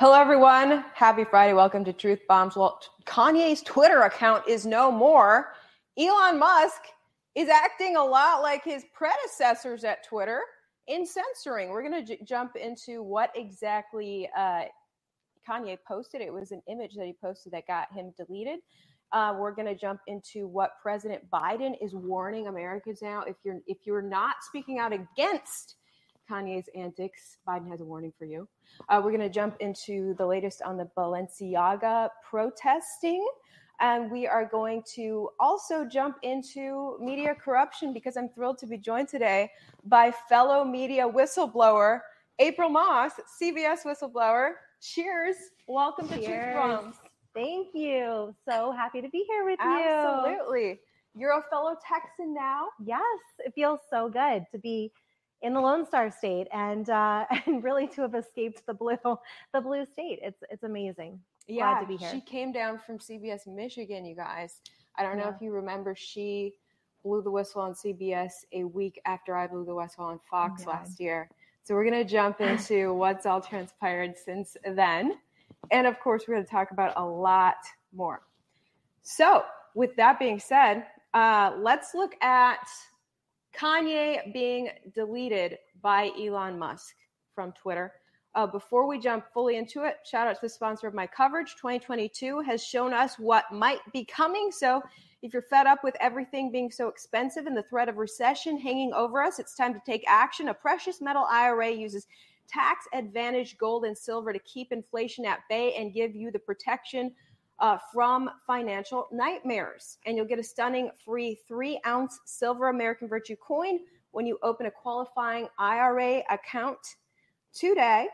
Hello, everyone. Happy Friday. Welcome to Truth Bombs. Well, Kanye's Twitter account is no more. Elon Musk is acting a lot like his predecessors at Twitter in censoring. We're going to j- jump into what exactly uh, Kanye posted. It was an image that he posted that got him deleted. Uh, we're going to jump into what President Biden is warning Americans now. If you're if you're not speaking out against Kanye's antics, Biden has a warning for you. Uh, we're going to jump into the latest on the Balenciaga protesting. And we are going to also jump into media corruption because I'm thrilled to be joined today by fellow media whistleblower, April Moss, CBS whistleblower. Cheers. Welcome Cheers. to Truth Bombs. Thank you. So happy to be here with you. Absolutely. You're a fellow Texan now? Yes. It feels so good to be in the Lone Star State and uh, and really to have escaped the blue the blue state. It's it's amazing. Yeah, Glad to be here. She came down from CBS Michigan, you guys. I don't know if you remember she blew the whistle on CBS a week after I blew the whistle on Fox yeah. last year. So we're going to jump into what's all transpired since then. And of course, we're going to talk about a lot more. So, with that being said, uh, let's look at Kanye being deleted by Elon Musk from Twitter. Uh, before we jump fully into it, shout out to the sponsor of my coverage. 2022 has shown us what might be coming. So, if you're fed up with everything being so expensive and the threat of recession hanging over us, it's time to take action. A precious metal IRA uses tax advantage gold and silver to keep inflation at bay and give you the protection uh, from financial nightmares. And you'll get a stunning free three ounce silver American Virtue coin when you open a qualifying IRA account today.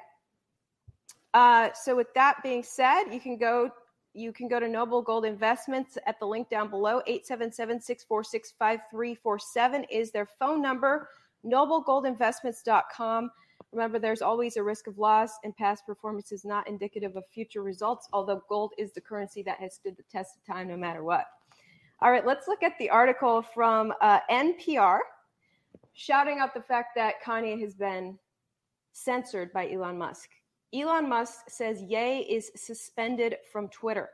Uh, so with that being said, you can go you can go to Noble Gold Investments at the link down below. 877-646-5347 is their phone number. NobleGoldInvestments.com. Remember, there's always a risk of loss, and past performance is not indicative of future results, although gold is the currency that has stood the test of time no matter what. All right, let's look at the article from uh, NPR shouting out the fact that Kanye has been censored by Elon Musk. Elon Musk says Ye is suspended from Twitter.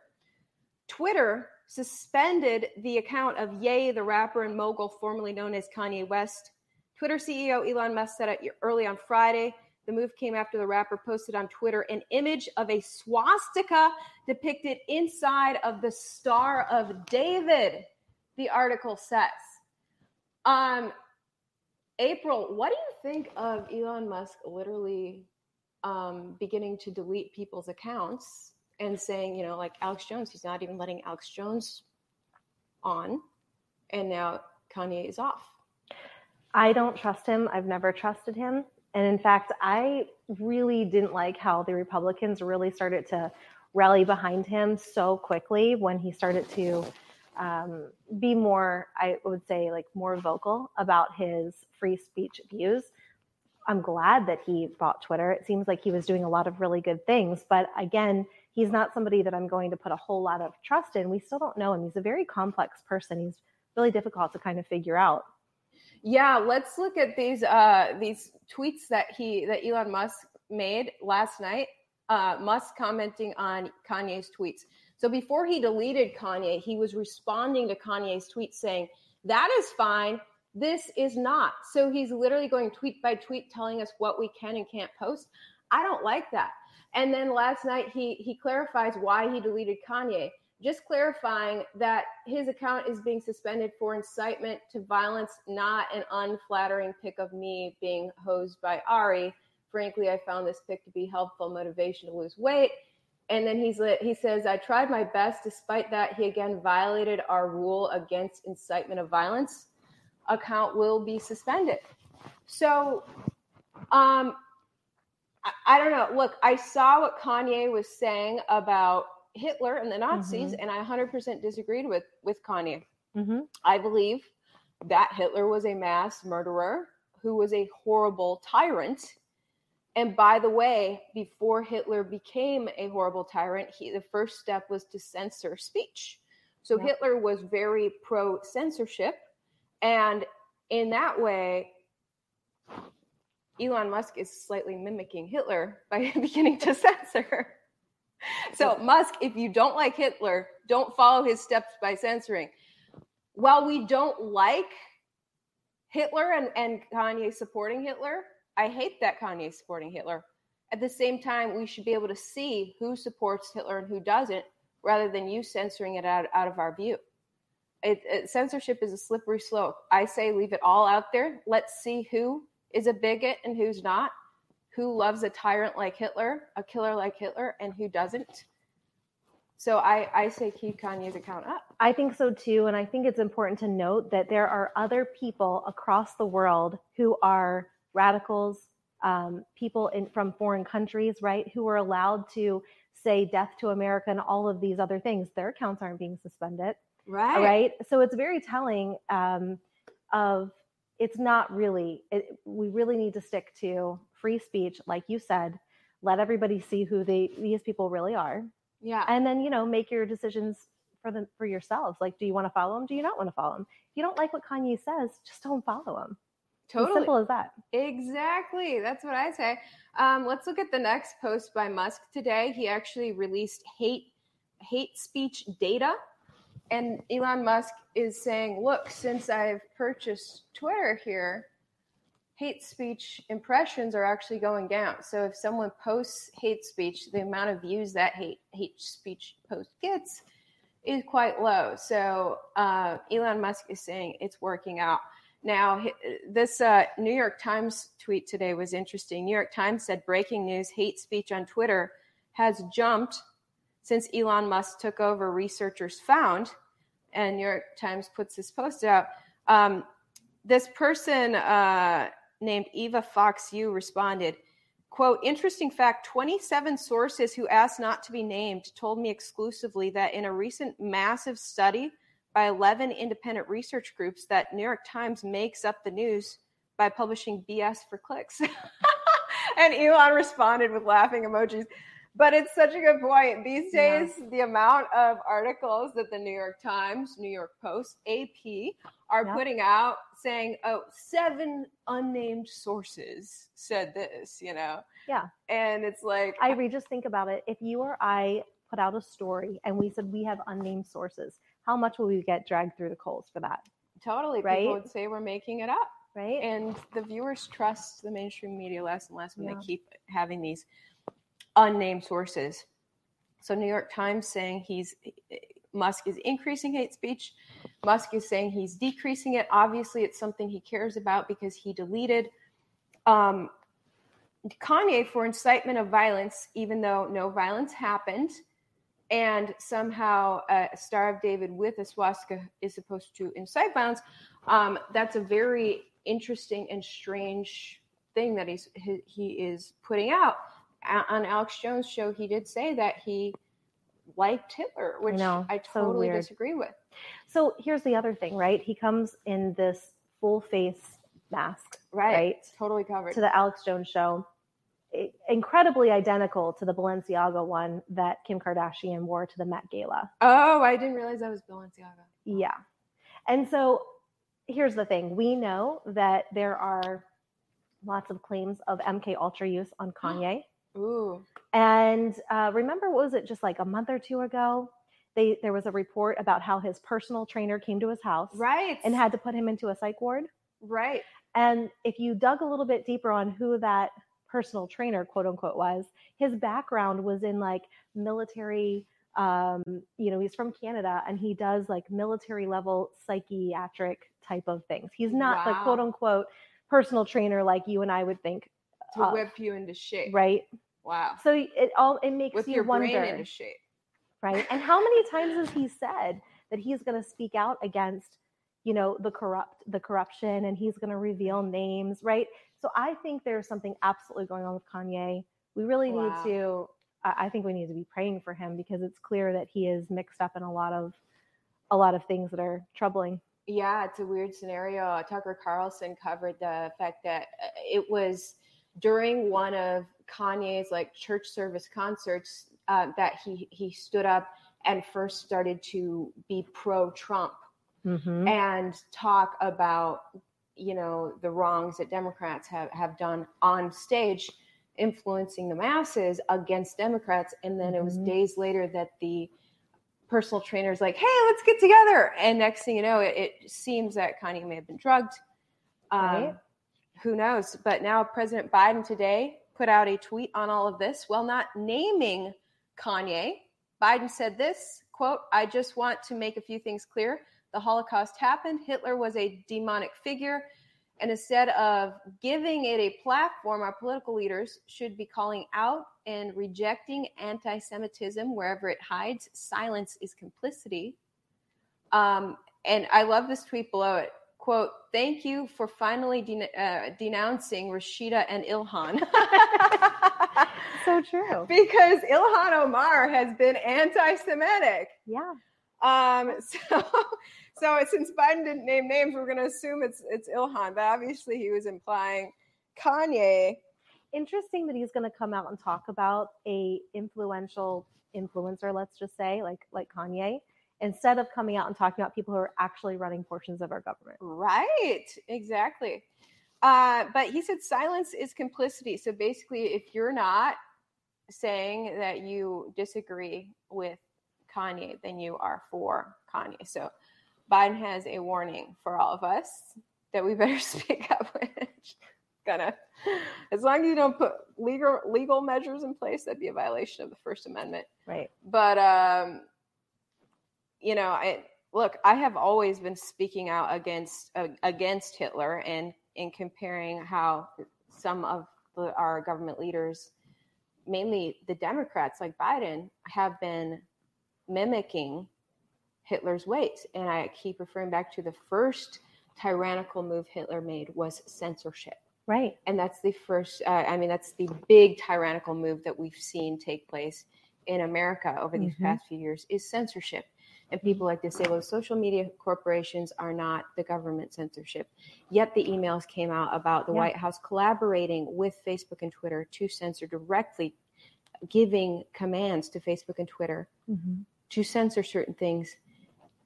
Twitter suspended the account of Ye, the rapper and mogul formerly known as Kanye West, Twitter CEO Elon Musk said it early on Friday. The move came after the rapper posted on Twitter an image of a swastika depicted inside of the Star of David, the article says. Um, April, what do you think of Elon Musk literally um, beginning to delete people's accounts and saying, you know, like Alex Jones, he's not even letting Alex Jones on, and now Kanye is off? I don't trust him. I've never trusted him. And in fact, I really didn't like how the Republicans really started to rally behind him so quickly when he started to um, be more, I would say, like more vocal about his free speech views. I'm glad that he bought Twitter. It seems like he was doing a lot of really good things. But again, he's not somebody that I'm going to put a whole lot of trust in. We still don't know him. He's a very complex person. He's really difficult to kind of figure out. Yeah, let's look at these uh, these tweets that he that Elon Musk made last night. Uh, Musk commenting on Kanye's tweets. So before he deleted Kanye, he was responding to Kanye's tweet saying, "That is fine. This is not." So he's literally going tweet by tweet, telling us what we can and can't post. I don't like that. And then last night he he clarifies why he deleted Kanye just clarifying that his account is being suspended for incitement to violence, not an unflattering pic of me being hosed by Ari. Frankly, I found this pic to be helpful motivation to lose weight. And then he's he says, I tried my best. Despite that, he again violated our rule against incitement of violence. Account will be suspended. So, um, I, I don't know. Look, I saw what Kanye was saying about Hitler and the Nazis, mm-hmm. and I 100% disagreed with with Kanye. Mm-hmm. I believe that Hitler was a mass murderer who was a horrible tyrant. And by the way, before Hitler became a horrible tyrant, he, the first step was to censor speech. So yep. Hitler was very pro censorship. And in that way, Elon Musk is slightly mimicking Hitler by beginning to censor. so Musk, if you don't like Hitler, don't follow his steps by censoring. While we don't like Hitler and, and Kanye supporting Hitler, I hate that Kanye supporting Hitler. At the same time, we should be able to see who supports Hitler and who doesn't, rather than you censoring it out, out of our view. It, it, censorship is a slippery slope. I say leave it all out there. Let's see who is a bigot and who's not, who loves a tyrant like Hitler, a killer like Hitler, and who doesn't. So I, I say keep Kanye's account up. I think so too. And I think it's important to note that there are other people across the world who are radicals, um, people in, from foreign countries, right, who are allowed to say death to America and all of these other things. Their accounts aren't being suspended. Right. Right. So it's very telling um, of it's not really, it, really need to stick to free speech, like you said, let everybody see who they, these people really are. Yeah. And then, you know, make your decisions for them for yourselves. Like, do you want to follow them? Do you not want to follow them? If you don't like what Kanye says, just don't follow him. Totally. As simple as that. Exactly. That's what I say. Um, let's look at the next post by Musk today. He actually released hate hate speech data and Elon Musk is saying, look, since I've purchased Twitter here, hate speech impressions are actually going down. So if someone posts hate speech, the amount of views that hate hate speech post gets is quite low. So uh, Elon Musk is saying it's working out. Now, this uh, New York Times tweet today was interesting. New York Times said breaking news: hate speech on Twitter has jumped since Elon Musk took over. Researchers found and New York Times puts this post out. Um, this person uh, named Eva Fox U responded, quote, interesting fact 27 sources who asked not to be named told me exclusively that in a recent massive study by 11 independent research groups that New York Times makes up the news by publishing BS for clicks. and Elon responded with laughing emojis but it's such a good point. These days, yeah. the amount of articles that the New York Times, New York Post, AP are yep. putting out saying, oh, seven unnamed sources said this, you know? Yeah. And it's like, I read, just think about it. If you or I put out a story and we said we have unnamed sources, how much will we get dragged through the coals for that? Totally. Right? People would say we're making it up. Right. And the viewers trust the mainstream media less and less when yeah. they keep having these unnamed sources. So New York Times saying he's Musk is increasing hate speech. Musk is saying he's decreasing it. Obviously, it's something he cares about because he deleted um, Kanye for incitement of violence, even though no violence happened. And somehow a Star of David with a swastika is supposed to incite violence. Um, that's a very interesting and strange thing that he's he, he is putting out on Alex Jones' show, he did say that he liked Hitler, which I, I totally so disagree with. So here's the other thing, right? He comes in this full face mask, right? right? Totally covered. To the Alex Jones show. Incredibly identical to the Balenciaga one that Kim Kardashian wore to the Met Gala. Oh, I didn't realize that was Balenciaga. Yeah. And so here's the thing we know that there are lots of claims of MK Ultra use on Kanye. Ooh. And uh, remember, what was it just like a month or two ago? They there was a report about how his personal trainer came to his house, right, and had to put him into a psych ward, right. And if you dug a little bit deeper on who that personal trainer, quote unquote, was, his background was in like military. Um, you know, he's from Canada and he does like military level psychiatric type of things. He's not wow. the quote unquote personal trainer like you and I would think to uh, whip you into shape. Right. Wow. So it all it makes you wonder With you your wonder. brain into shape. Right. And how many times has he said that he's going to speak out against, you know, the corrupt, the corruption, and he's going to reveal names, right? So I think there's something absolutely going on with Kanye. We really wow. need to. I think we need to be praying for him because it's clear that he is mixed up in a lot of, a lot of things that are troubling. Yeah, it's a weird scenario. Tucker Carlson covered the fact that uh, it was during one of Kanye's like church service concerts uh, that he he stood up and first started to be pro Trump mm-hmm. and talk about you know the wrongs that Democrats have have done on stage. influencing the masses against Democrats. And then it was Mhm. days later that the personal trainer's like, hey, let's get together. And next thing you know, it, it seems that Kanye may have been drugged. Um, Right. Who knows? But now President Biden today put out a tweet on all of this while not naming Kanye. Biden said this quote, I just want to make a few things clear. The Holocaust happened. Hitler was a demonic figure. And instead of giving it a platform, our political leaders should be calling out and rejecting anti Semitism wherever it hides. Silence is complicity. Um, and I love this tweet below it. Quote, thank you for finally den- uh, denouncing Rashida and Ilhan. So true. because Ilhan Omar has been anti Semitic. Yeah. Um, so, so since Biden didn't name names, we're going to assume it's it's Ilhan, but obviously he was implying Kanye. Interesting that he's going to come out and talk about a influential influencer, let's just say, like like Kanye, instead of coming out and talking about people who are actually running portions of our government. Right, exactly. Uh, but he said silence is complicity. So basically, if you're not saying that you disagree with Kanye, then you are for Kanye. So Biden has a warning for all of us that we better speak up with. Gonna, as long as you don't put legal legal measures in place, that'd be a violation of the First Amendment. Right. But um, you know, I look. I have always been speaking out against uh, against Hitler and in comparing how some of the, our government leaders, mainly the Democrats like Biden, have been mimicking Hitler's ways. And I keep referring back to the first tyrannical move Hitler made was censorship Right. and that's the first uh, i mean that's the big tyrannical move that we've seen take place in america over these Mhm. past few years is censorship and people like to say well social media corporations are not the government censorship yet the emails came out about the Yeah. white house collaborating with facebook and twitter to censor directly giving commands to facebook and twitter Mhm. to censor certain things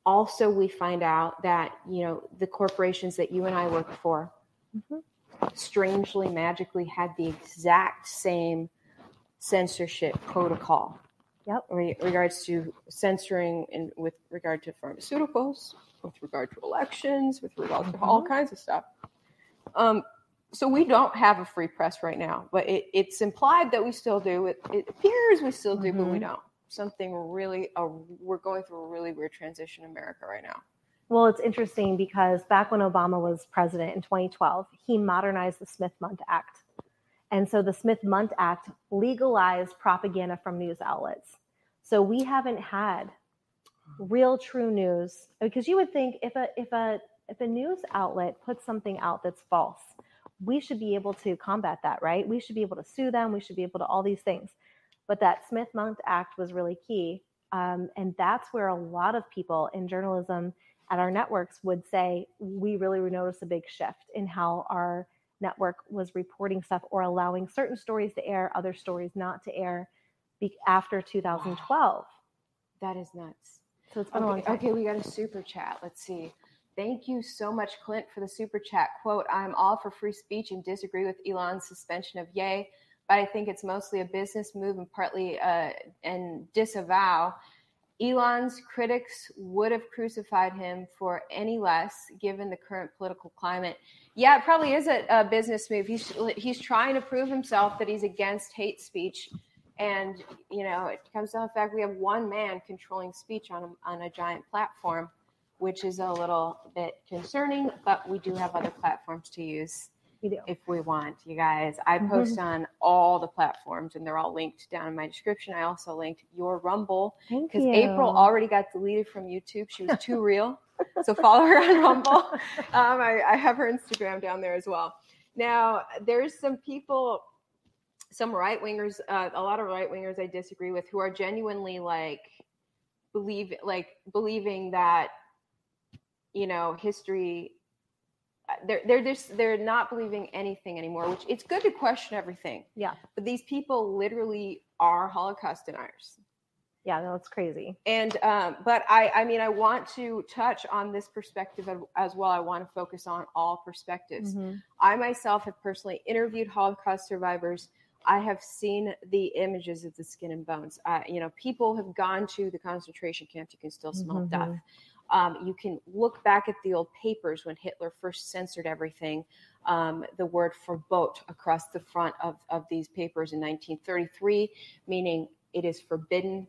also we find out that you know the corporations that you and i work for Mhm. strangely magically had the exact same censorship protocol Yep. re- regards to censoring and with regard to pharmaceuticals with regard to elections with regard to all Mhm. kinds of stuff um, so we don't have a free press right now but it, it's implied that we still do it, it appears we still do but we Mhm. don't something really uh, we're going through a really weird transition in america right now Well, it's interesting because back when Obama was president in 2012, he modernized the Smith Mundt Act. And so the Smith Mundt Act legalized propaganda from news outlets. So we haven't had real true news because you would think if a if a if a news outlet puts something out that's false, we should be able to combat that, right? We should be able to sue them, we should be able to all these things. But that Smith Mundt Act was really key. Um, and that's where a lot of people in journalism at our networks would say we really notice a big shift in how our network was reporting stuff or allowing certain stories to air, other stories not to air be- after 2012. that is nuts So it's been a long Okay, time. okay, we got a super chat. Let's see. Thank you so much, Clint, for the super chat. Quote, I'm all for free speech and disagree with Elon's suspension of Ye, but I think it's mostly a business move and partly uh, and disavow. Elon's critics would have crucified him for any less given the current political climate. Yeah, it probably is a, a business move. He's he's trying to prove himself that he's against hate speech and you know it comes down to the fact we have one man controlling speech on a, on a giant platform which is a little bit concerning but we do have other platforms to use We do. if we want you guys i Mhm. post on all the platforms and they're all linked down in my description i also linked your rumble because you. april already got deleted from youtube she was too real so follow her on rumble um, I, I have her instagram down there as well now there's some people some right wingers, uh, a lot of right wingers I disagree with, who are genuinely like believe like believing that you know history. They're they're just they're not believing anything anymore. Which it's good to question everything. Yeah. but these people literally are Holocaust deniers. Yeah, no, it's crazy. And um, but I I mean I want to touch on this perspective as- well. I want to focus on all perspectives. Mhm. I myself have personally interviewed Holocaust survivors I have seen the images of the skin and bones. Uh, you know, people have gone to the concentration camps. You can still smell Mhm. death. Um, you can look back at the old papers when Hitler first censored everything. Um, the word "verbot" across the front of, of these papers in 1933, meaning it is forbidden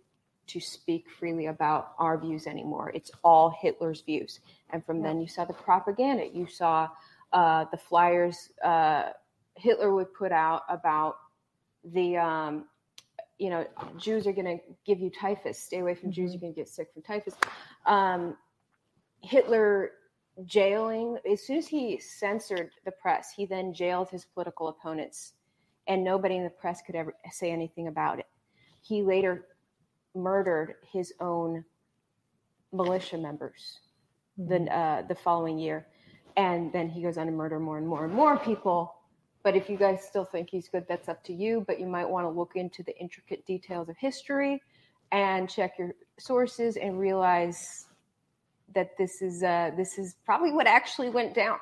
to speak freely about our views anymore. It's all Hitler's views. And from then, you saw the propaganda. You saw uh, the flyers uh, Hitler would put out about the um, you know Jews are going to give you typhus. Stay away from Jews. Mhm. You're going to get sick from typhus. Um, Hitler jailing as soon as he censored the press, he then jailed his political opponents, and nobody in the press could ever say anything about it. He later murdered his own militia members Mhm. the uh, the following year, and then he goes on to murder more and more and more people. But if you guys still think he's good, that's up to you. But you might want to look into the intricate details of history and check your sources and realize that this is uh, this is probably what actually went down.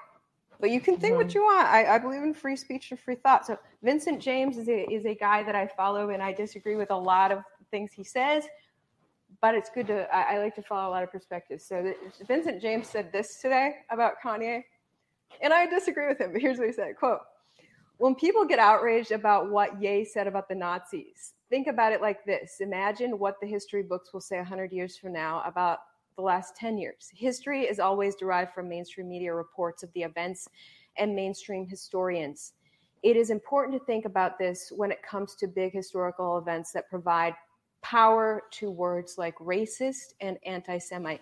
But you can think what you want. I, I believe in free speech and free thought. So Vincent James is a is a guy that I follow, and I disagree with a lot of things he says. But it's good to I, I like to follow a lot of perspectives. So th- Vincent James said this today about Kanye, and I disagree with him. But here's what he said: "Quote: When people get outraged about what Ye said about the Nazis, think about it like this: Imagine what the history books will say 100 years from now about the last 10 years. History is always derived from mainstream media reports of the events and mainstream historians. It is important to think about this when it comes to big historical events that provide power to words like racist and anti Semite.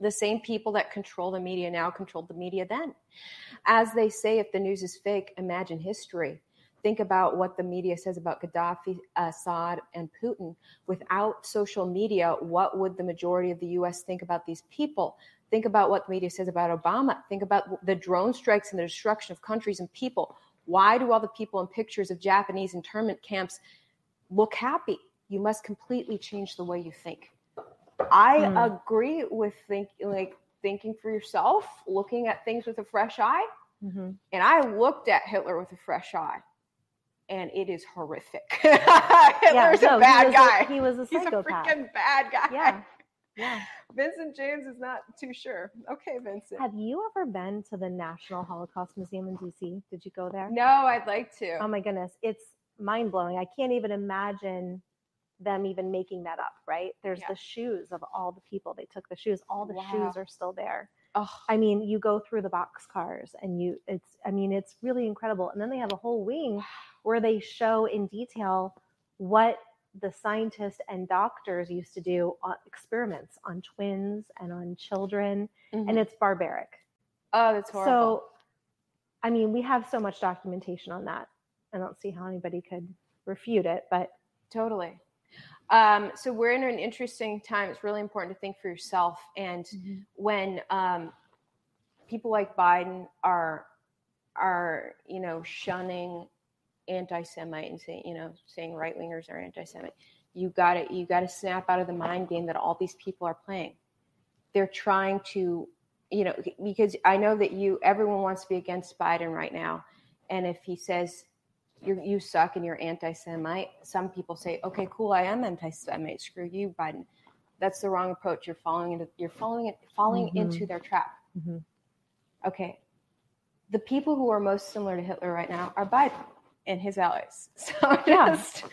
The same people that control the media now controlled the media then. As they say, if the news is fake, imagine history. Think about what the media says about Gaddafi, Assad, and Putin. Without social media, what would the majority of the US think about these people? Think about what the media says about Obama. Think about the drone strikes and the destruction of countries and people. Why do all the people in pictures of Japanese internment camps look happy? You must completely change the way you think. I Hmm. agree with think like thinking for yourself, looking at things with a fresh eye. Mhm. And I looked at Hitler with a fresh eye, and it is horrific. Yeah, Hitler's no, a bad he guy. A, he was a psychopath. He's a freaking bad guy. yeah, yeah. Vincent James is not too sure. Okay, Vincent. Have you ever been to the National Holocaust Museum in DC? Did you go there? No, I'd like to. Oh my goodness, it's mind blowing. I can't even imagine them even making that up, right? There's Yeah. the shoes of all the people. They took the shoes. All the Wow. shoes are still there. oh, I mean, you go through the box cars and you it's I mean, it's really incredible. And then they have a whole wing where they show in detail what the scientists and doctors used to do on experiments on twins and on children mhm. and it's barbaric. oh, that's horrible. So, I mean, we have so much documentation on that. I don't see how anybody could refute it, but totally. Um, so we're in an interesting time. It's really important to think for yourself. And when um, people like Biden are are you know shunning anti-Semite and saying you know saying right wingers are anti-Semite, you got to you got to snap out of the mind game that all these people are playing. They're trying to you know because I know that you everyone wants to be against Biden right now, and if he says you you suck and you're anti-Semite, some people say, okay, cool, I am anti-Semite. Screw you, Biden. That's the wrong approach. You're falling into you're falling it falling Mhm. into their trap. Mhm. Okay, the people who are most similar to Hitler right now are Biden and his allies. So Yeah. just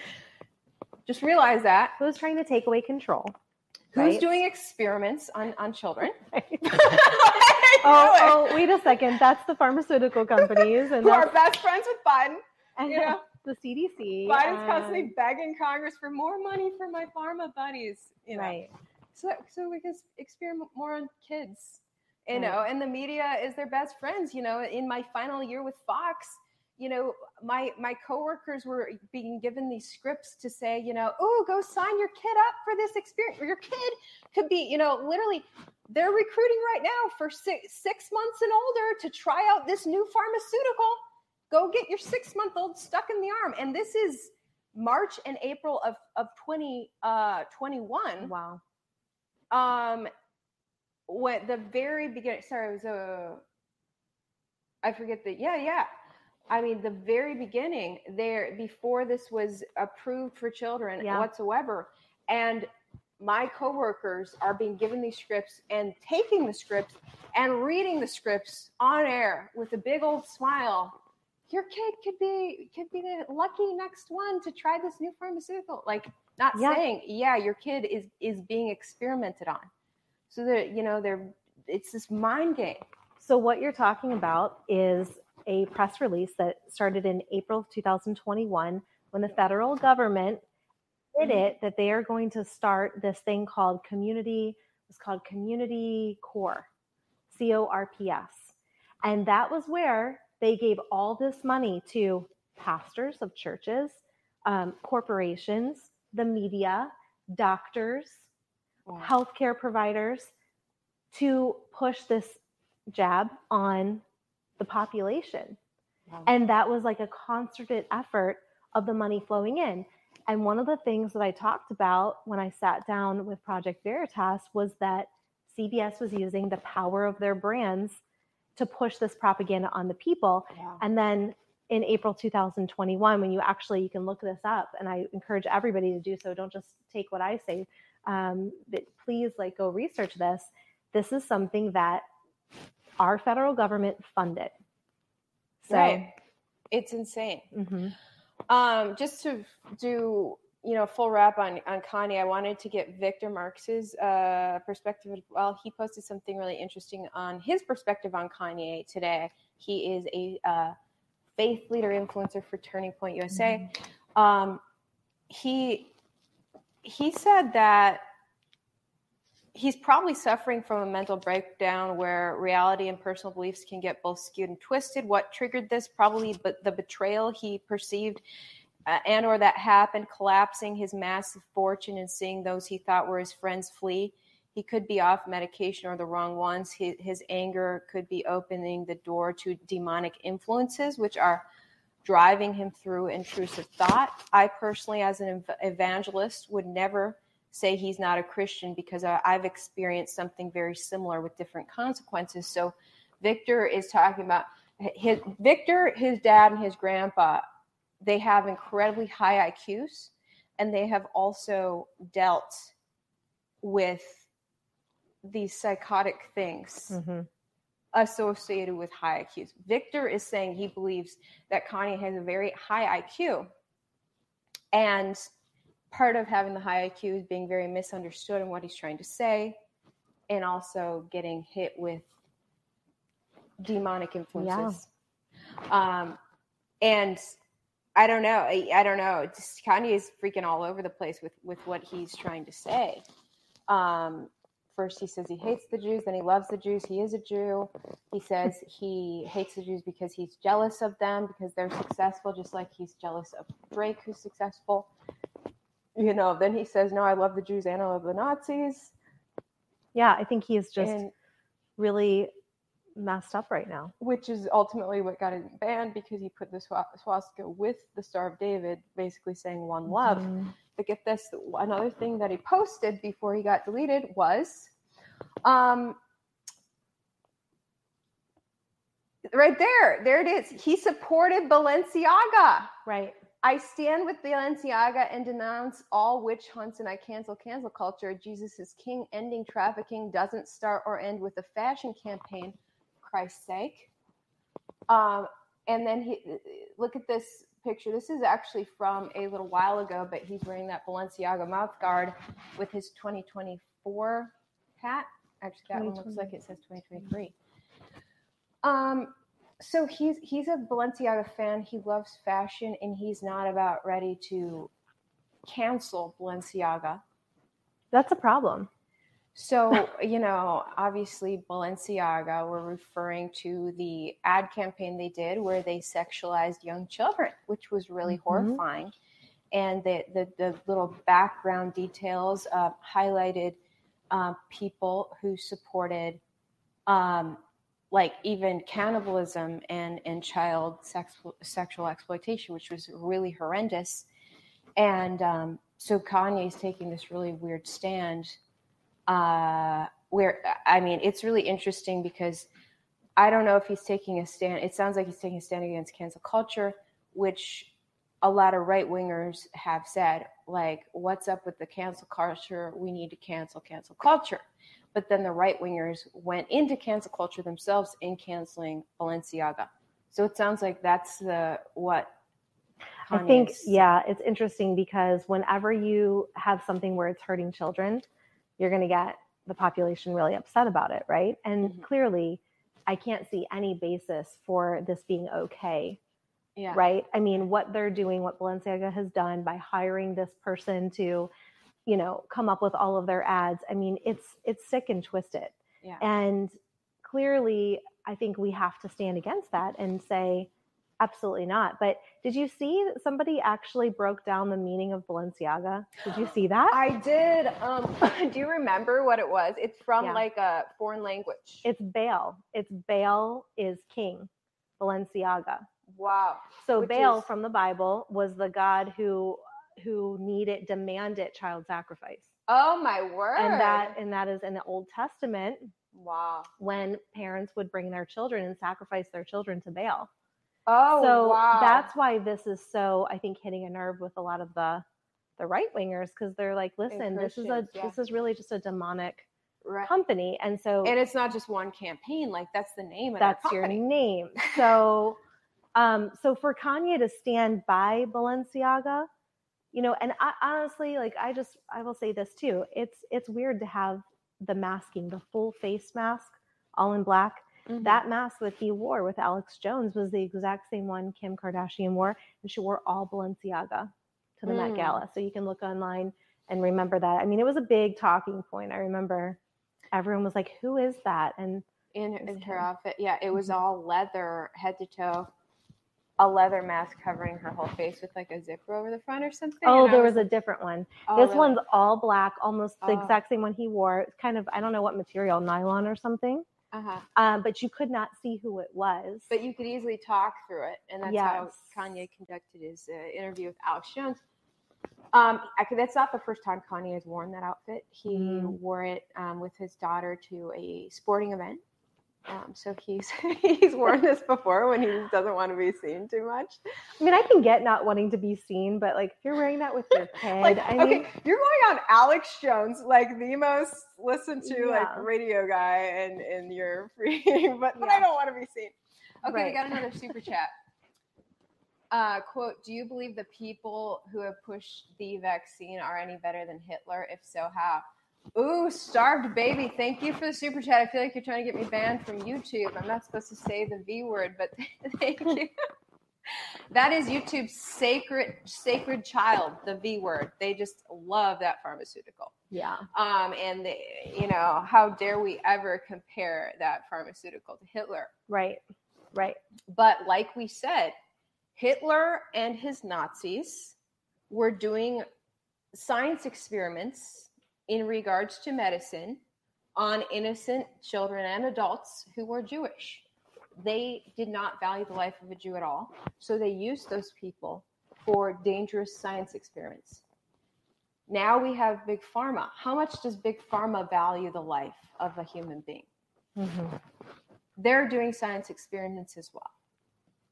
just realize that who's trying to take away control? who's Right. doing experiments on on children. oh, oh, wait a second. That's the pharmaceutical companies and who are best friends with Biden. and you know, the CDC. Biden's and- constantly begging Congress for more money for my pharma buddies. You know, right. so so we can experiment more on kids. You Right. know, and the media is their best friends. You know, in my final year with Fox, you know, my my coworkers were being given these scripts to say, you know, oh, go sign your kid up for this experience. Your kid could be, you know, literally, they're recruiting right now for six six months and older to try out this new pharmaceutical. Go get your six month old stuck in the arm, and this is March and April of of twenty uh twenty one Wow. um what the very beginning sorry it was a i forget the yeah yeah I mean, the very beginning there, before this was approved for children Yeah. whatsoever, and my coworkers are being given these scripts and taking the scripts and reading the scripts on air with a big old smile. Your kid could be could be the lucky next one to try this new pharmaceutical. Like not Yeah. saying, yeah, your kid is is being experimented on. So that you know, they're it's this mind game. So, what you're talking about is a press release that started in April of 2021 when the federal government did it that they are going to start this thing called community, it's called Community Corps, C O R P S. And that was where they gave all this money to pastors of churches, um, corporations, the media, doctors, healthcare providers to push this jab on the population. Wow. And that was like a concerted effort of the money flowing in. And one of the things that I talked about when I sat down with Project Veritas was that CBS was using the power of their brands to push this propaganda on the people. Wow. And then in April 2021, when you actually you can look this up, and I encourage everybody to do so. Don't just take what I say, um, but please like go research this. This is something that our federal government funded. So, Right. It's insane. mhm. Um, just to do you know full wrap on on Kanye, I wanted to get Victor Marx's uh, perspective as well. He posted something really interesting on his perspective on Kanye today. He is a uh, faith leader influencer for Turning Point USA. Um, he he said that he's probably suffering from a mental breakdown where reality and personal beliefs can get both skewed and twisted. What triggered this? Probably but the betrayal he perceived uh, and or that happened collapsing his massive fortune and seeing those he thought were his friends flee. He could be off medication or the wrong ones. His, his anger could be opening the door to demonic influences which are driving him through intrusive thought. I personally as an ev- evangelist would never say he's not a Christian because I, I've experienced something very similar with different consequences. So Victor is talking about his Victor, his dad, and his grandpa. They have incredibly high IQs, and they have also dealt with these psychotic things Mhm. associated with high IQs. Victor is saying he believes that Kanye has a very high IQ. And part of having the high IQ is being very misunderstood in what he's trying to say and also getting hit with demonic influences. Um, and I don't know. I, I don't know. Just Kanye is freaking all over the place with with what he's trying to say. Um, first, he says he hates the Jews, then he loves the Jews. He is a Jew. He says he hates the Jews because he's jealous of them because they're successful, just like he's jealous of Drake, who's successful. You know. Then he says, "No, I love the Jews and I love the Nazis." Yeah, I think he is just and really messed up right now. which is ultimately what got him banned because he put the swastika with the Star of David, basically saying one love. Mhm. But get this, another thing that he posted before he got deleted was, um, right there, there it is. He supported Balenciaga. Right. I stand with Balenciaga and denounce all witch hunts, and I cancel cancel culture. Jesus is king. Ending trafficking doesn't start or end with a fashion campaign. Christ's sake. Um, and then he look at this picture. This is actually from a little while ago, but he's wearing that Balenciaga mouth guard with his 2024 hat. Actually, that one looks like it says 2023. Um, so he's he's a Balenciaga fan. He loves fashion, and he's not about ready to cancel Balenciaga. That's a problem. So you know, obviously Balenciaga were referring to the ad campaign they did where they sexualized young children, which was really Mhm. horrifying. And the the, the little background details uh, highlighted uh, people who supported um, like even cannibalism and and child sex, sexual exploitation, which was really horrendous. And um, so Kanye's taking this really weird stand, uh, where I mean, it's really interesting because I don't know if he's taking a stand. It sounds like he's taking a stand against cancel culture, which a lot of right wingers have said, like, what's up with the cancel culture? We need to cancel cancel culture. But then the right wingers went into cancel culture themselves in canceling Balenciaga. So it sounds like that's the what I think, yeah, it's interesting because whenever you have something where it's hurting children, you're going to get the population really upset about it, right? And mm-hmm. clearly, I can't see any basis for this being okay. Yeah. Right. I mean, what they're doing, what Balenciaga has done by hiring this person to, you know, come up with all of their ads. I mean, it's it's sick and twisted. Yeah. And clearly, I think we have to stand against that and say, absolutely not. But did you see that somebody actually broke down the meaning of Balenciaga? Did you see that? I did. Um, do you remember what it was? It's from yeah. like a foreign language. It's Baal. It's Baal is king, Balenciaga. Wow. So Which Baal is... from the Bible was the god who who need it demand it child sacrifice. Oh my word. And that and that is in the Old Testament. Wow. When parents would bring their children and sacrifice their children to Baal. Oh, so wow. that's why this is so, I think, hitting a nerve with a lot of the the right wingers because they're like, listen, this is a yeah. this is really just a demonic right. company, and so and it's not just one campaign. Like that's the name of that's your name. So, um, so for Kanye to stand by Balenciaga, you know, and I, honestly, like I just I will say this too. It's it's weird to have the masking, the full face mask, all in black Mm-hmm. That mask that he wore with Alex Jones was the exact same one Kim Kardashian wore, and she wore all Balenciaga to the mm. Met Gala. So you can look online and remember that. I mean, it was a big talking point. I remember everyone was like, "Who is that?" And in, in her outfit, yeah, it was mm-hmm. all leather, head to toe a leather mask covering her whole face with like a zipper over the front or something. Oh, there was, was, a different one. Oh, this really? one's all black, almost the oh. exact same one he wore. It's kind of I don't know what material, nylon or something. Uh-huh. Um, but you could not see who it was. But you could easily talk through it, and that's yes. how Kanye conducted his uh, interview with Alex Jones. Um, could, that's not the first time Kanye has worn that outfit. He mm. wore it um, with his daughter to a sporting event um, so he's he's worn this before when he doesn't want to be seen too much. I mean, I can get not wanting to be seen, but like if you're wearing that with your kid, like, I mean, okay, you're going on Alex Jones, like the most listened to yeah. like radio guy, and and you're free, but but yeah. I don't want to be seen. Okay, right. we got another super chat. Uh, quote, do you believe the people who have pushed the vaccine are any better than Hitler? If so, how? Ooh, starved baby. Thank you for the super chat. I feel like you're trying to get me banned from YouTube. I'm not supposed to say the V word, but thank you. that is YouTube's sacred sacred child, the V word. They just love that pharmaceutical. Yeah. Um, and they, you know, how dare we ever compare that pharmaceutical to Hitler? Right. Right. But like we said, Hitler and his Nazis were doing science experiments in regards to medicine on innocent children and adults who were Jewish. They did not value the life of a Jew at all. So they used those people for dangerous science experiments. Now we have Big Pharma. How much does Big Pharma value the life of a human being? Mm-hmm. They're doing science experiments as well.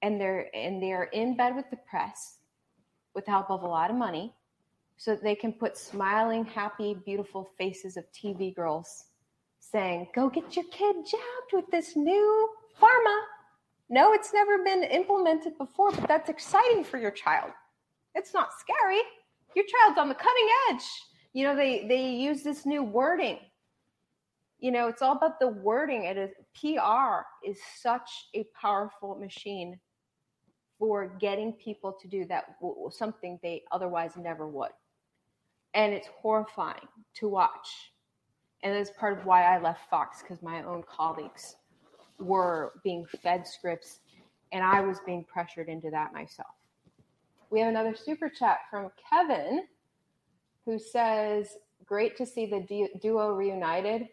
And they're and they're in bed with the press with the help of a lot of money so that they can put smiling, happy, beautiful faces of TV girls saying, Go get your kid jabbed with this new pharma. No, it's never been implemented before, but that's exciting for your child. It's not scary. Your child's on the cutting edge. You know, they they use this new wording. You know, it's all about the wording. It is PR is such a powerful machine for getting people to do that something they otherwise never would and it's horrifying to watch. And that's part of why I left Fox because my own colleagues were being fed scripts and I was being pressured into that myself. We have another super chat from Kevin who says, Great to see the duo reunited.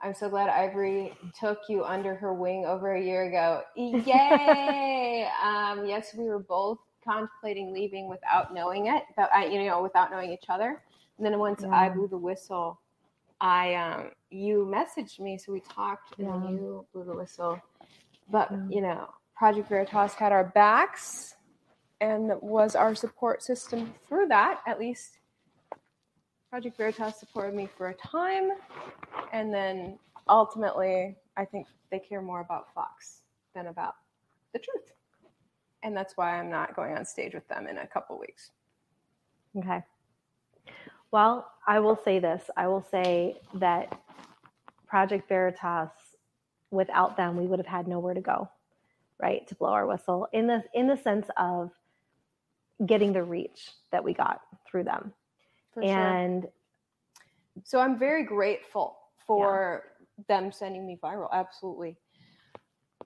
I'm so glad Ivory took you under her wing over a year ago. Yay! um, yes, we were both contemplating leaving without knowing it, but I, you know, without knowing each other. And then once yeah. I blew the whistle, I um you messaged me, so we talked, and yeah. then you blew the whistle. But mm. you know, Project Veritas had our backs and was our support system through that. At least Project Veritas supported me for a time, and then ultimately, I think they care more about Fox than about the truth. And that's why I'm not going on stage with them in a couple weeks. Okay. Well, I will say this. I will say that Project Veritas, without them, we would have had nowhere to go, right? To blow our whistle in the in the sense of getting the reach that we got through them. For and sure. so I'm very grateful for yeah. them sending me viral. Absolutely.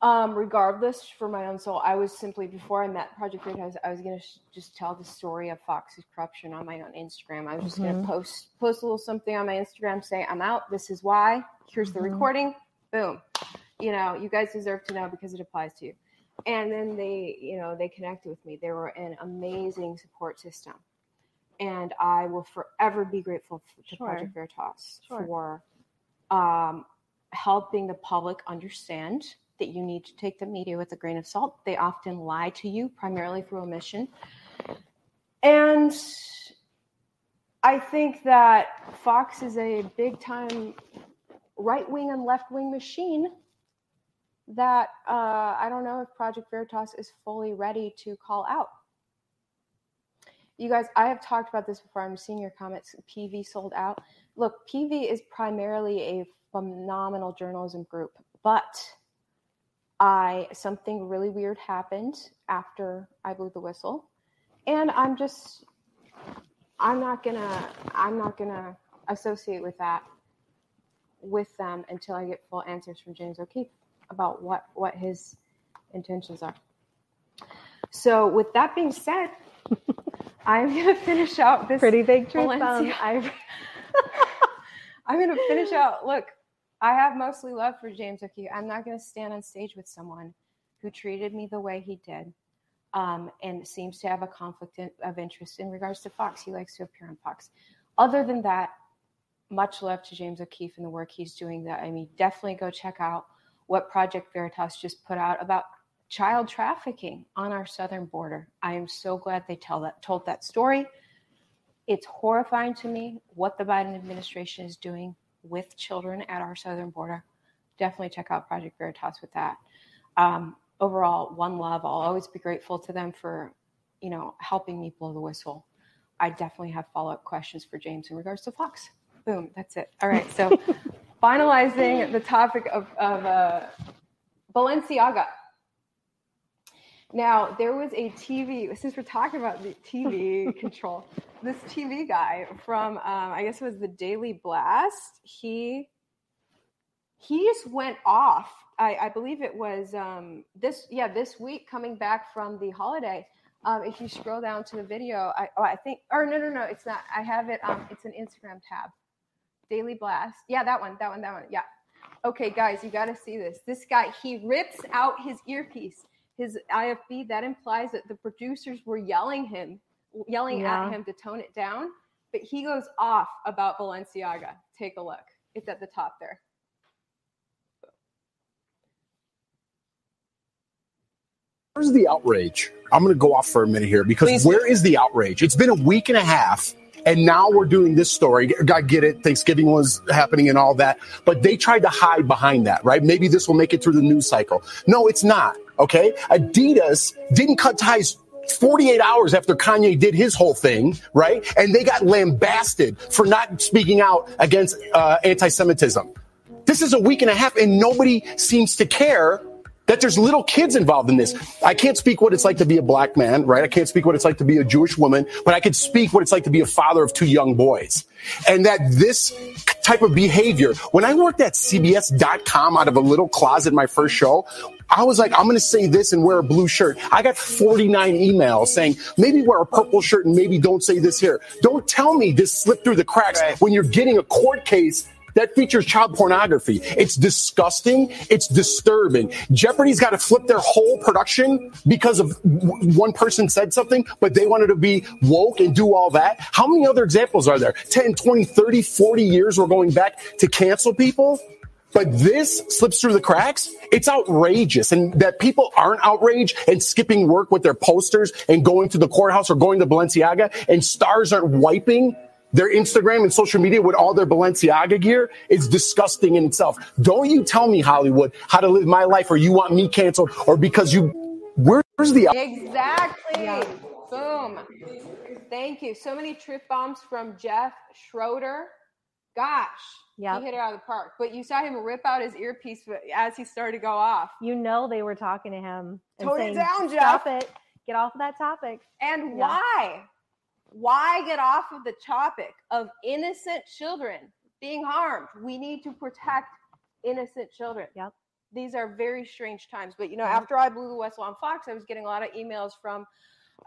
Um, regardless, for my own soul, I was simply before I met Project Veritas, I was gonna sh- just tell the story of Fox's corruption on my own Instagram. I was just mm-hmm. gonna post post a little something on my Instagram, say I'm out. This is why. Here's mm-hmm. the recording. Boom. You know, you guys deserve to know because it applies to you. And then they, you know, they connected with me. They were an amazing support system, and I will forever be grateful to sure. Project Veritas sure. for um, helping the public understand that you need to take the media with a grain of salt. They often lie to you, primarily through omission. And I think that Fox is a big time right wing and left wing machine that uh, I don't know if Project Veritas is fully ready to call out. You guys, I have talked about this before. I'm seeing your comments. PV sold out. Look, PV is primarily a phenomenal journalism group, but I something really weird happened after I blew the whistle, and I'm just I'm not gonna I'm not gonna associate with that with them until I get full answers from James O'Keefe about what what his intentions are. So with that being said, I'm gonna finish out this pretty big truth bomb. I'm gonna finish out. Look, I have mostly love for James O'Keefe. I'm not going to stand on stage with someone who treated me the way he did um, and seems to have a conflict of interest in regards to Fox. He likes to appear on Fox. Other than that, much love to James O'Keefe and the work he's doing. That I mean, definitely go check out what Project Veritas just put out about child trafficking on our southern border. I am so glad they tell that told that story. It's horrifying to me what the Biden administration is doing with children at our southern border, definitely check out Project Veritas with that. Um, overall, one love. I'll always be grateful to them for, you know, helping me blow the whistle. I definitely have follow up questions for James in regards to Fox. Boom, that's it. All right, so finalizing the topic of, of uh, Balenciaga. Now, there was a TV, since we're talking about the TV control, this TV guy from, um, I guess it was the Daily Blast, he he just went off. I, I believe it was um, this, yeah, this week coming back from the holiday. Um, if you scroll down to the video, I, oh, I think, or no, no, no, it's not. I have it. Um, it's an Instagram tab. Daily Blast. Yeah, that one, that one, that one. Yeah. Okay, guys, you got to see this. This guy, he rips out his earpiece his IFB, that implies that the producers were yelling him, yelling yeah. at him to tone it down. But he goes off about Balenciaga. Take a look. It's at the top there. Where's the outrage? I'm going to go off for a minute here because Please. where is the outrage? It's been a week and a half and now we're doing this story. I get it. Thanksgiving was happening and all that, but they tried to hide behind that, right? Maybe this will make it through the news cycle. No, it's not. Okay. Adidas didn't cut ties 48 hours after Kanye did his whole thing, right? And they got lambasted for not speaking out against uh, anti Semitism. This is a week and a half, and nobody seems to care that there's little kids involved in this. I can't speak what it's like to be a black man, right? I can't speak what it's like to be a Jewish woman, but I could speak what it's like to be a father of two young boys. And that this type of behavior, when I worked at CBS.com out of a little closet my first show, I was like, I'm going to say this and wear a blue shirt. I got 49 emails saying maybe wear a purple shirt and maybe don't say this here. Don't tell me this slipped through the cracks right. when you're getting a court case that features child pornography. It's disgusting. It's disturbing. Jeopardy's got to flip their whole production because of one person said something, but they wanted to be woke and do all that. How many other examples are there? 10, 20, 30, 40 years we're going back to cancel people? But this slips through the cracks. It's outrageous. And that people aren't outraged and skipping work with their posters and going to the courthouse or going to Balenciaga and stars aren't wiping their Instagram and social media with all their Balenciaga gear is disgusting in itself. Don't you tell me, Hollywood, how to live my life or you want me canceled or because you, where's the. Exactly. Yeah. Boom. Thank you. So many truth bombs from Jeff Schroeder. Gosh, yeah, he hit it out of the park. But you saw him rip out his earpiece as he started to go off. You know they were talking to him. Tone saying, it down, Jeff. Stop it. Get off of that topic. And yeah. why? Why get off of the topic of innocent children being harmed? We need to protect innocent children. Yep. These are very strange times. But you know, after I blew the whistle on Fox, I was getting a lot of emails from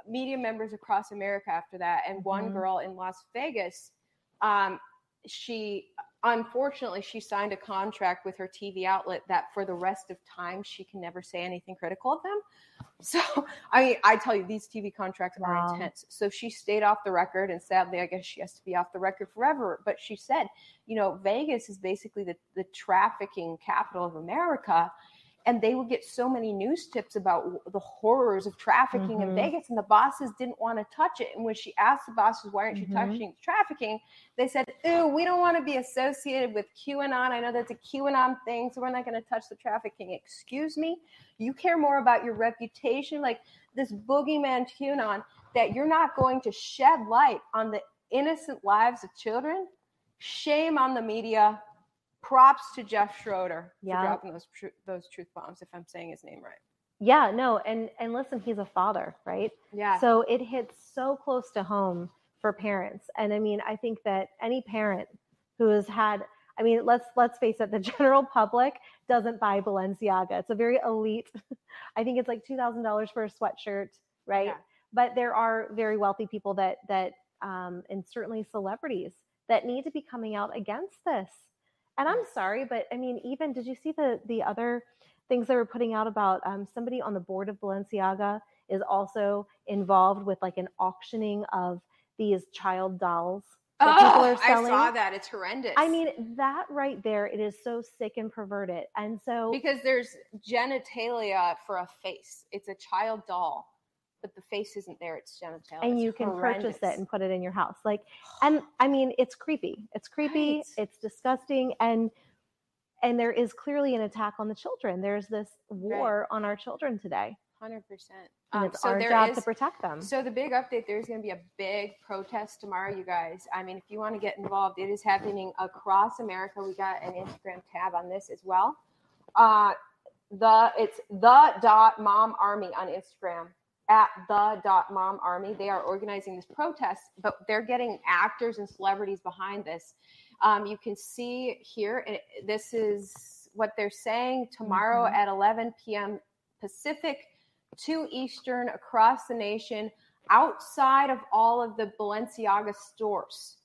media members across America after that. And one mm-hmm. girl in Las Vegas, um, she unfortunately she signed a contract with her TV outlet that for the rest of time she can never say anything critical of them. So I mean, I tell you, these TV contracts wow. are intense. So she stayed off the record, and sadly, I guess she has to be off the record forever. But she said, you know, Vegas is basically the the trafficking capital of America, and they would get so many news tips about the horrors of trafficking mm-hmm. in Vegas, and the bosses didn't want to touch it. And when she asked the bosses, "Why aren't you mm-hmm. touching trafficking?" they said, "Ooh, we don't want to be associated with QAnon. I know that's a QAnon thing, so we're not going to touch the trafficking." Excuse me, you care more about your reputation, like this boogeyman QAnon, that you're not going to shed light on the innocent lives of children. Shame on the media props to Jeff Schroeder yeah. for dropping those those truth bombs. If I'm saying his name right. Yeah, no, and and listen, he's a father, right? Yeah. So it hits so close to home for parents, and I mean, I think that any parent who has had, I mean, let's let's face it, the general public doesn't buy Balenciaga. It's a very elite. I think it's like two thousand dollars for a sweatshirt, right? Yeah. But there are very wealthy people that that, um, and certainly celebrities that need to be coming out against this and I'm sorry, but I mean, even did you see the the other things they were putting out about um, somebody on the board of Balenciaga is also involved with like an auctioning of these child dolls that oh, people are selling. I saw that. It's horrendous. I mean, that right there, it is so sick and perverted. And so because there's genitalia for a face, it's a child doll but the face isn't there it's genitalia and you can horrendous. purchase it and put it in your house. Like and i mean it's creepy. It's creepy right. it's disgusting and and there is clearly an attack on the children. There's this war right. on our children today. 100% and um, it's so our job is, to protect them. So the big update there's going to be a big protest tomorrow you guys. I mean if you want to get involved it is happening across america. We got an instagram tab on this as well. Uh the it's the dot mom army on instagram at the dot mom army. They are organizing this protest but they're getting actors and celebrities behind this. Um, you can see here this is what they're saying tomorrow mm-hmm. at 11 p.m pacific 2 eastern across the nation outside of all of the balenciaga stores.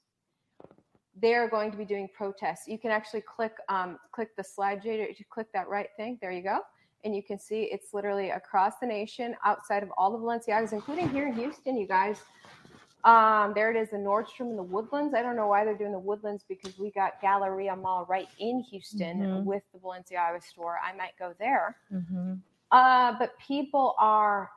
They're going to be doing protests. You can actually click um, click the slide jada. Click that right thing? There you go and you can see it's literally across the nation outside of all the Balenciagas, including here in Houston, you guys. Um, there it is, the Nordstrom and the Woodlands. I don't know why they're doing the Woodlands because we got Galleria Mall right in Houston mm-hmm. with the Balenciaga store. I might go there. Mm-hmm. Uh, but people are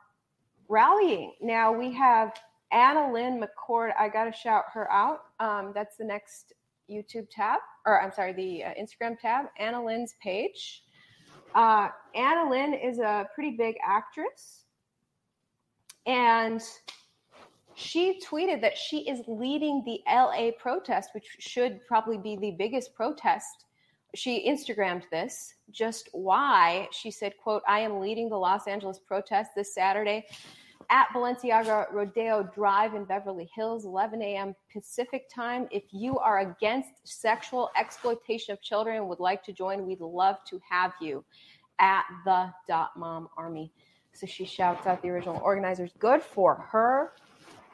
rallying. Now we have AnnaLynne McCord. I got to shout her out. Um, that's the next YouTube tab, or I'm sorry, the uh, Instagram tab. AnnaLynne's page. Uh, AnnaLynne is a pretty big actress. And she tweeted that she is leading the LA protest, which should probably be the biggest protest. She Instagrammed this. Just why? She said, quote, I am leading the Los Angeles protest this Saturday at Balenciaga Rodeo Drive in Beverly Hills, 11 a.m. Pacific time. If you are against sexual exploitation of children and would like to join, we'd love to have you at the dot mom army. So she shouts out the original organizers. Good for her.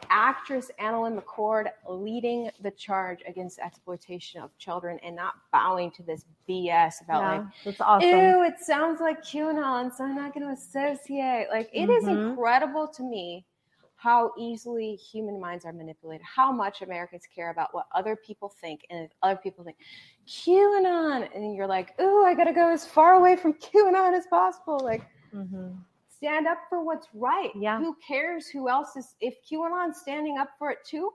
Actress AnnaLynne McCord leading the charge against exploitation of children and not bowing to this BS about yeah, like, that's awesome. ew, it sounds like QAnon, so I'm not going to associate. Like, it mm-hmm. is incredible to me how easily human minds are manipulated, how much Americans care about what other people think, and if other people think QAnon, and you're like, "Ooh, I gotta go as far away from QAnon as possible." Like, Mm-hmm. Stand up for what's right. Yeah. Who cares who else is? If QAnon's standing up for it too,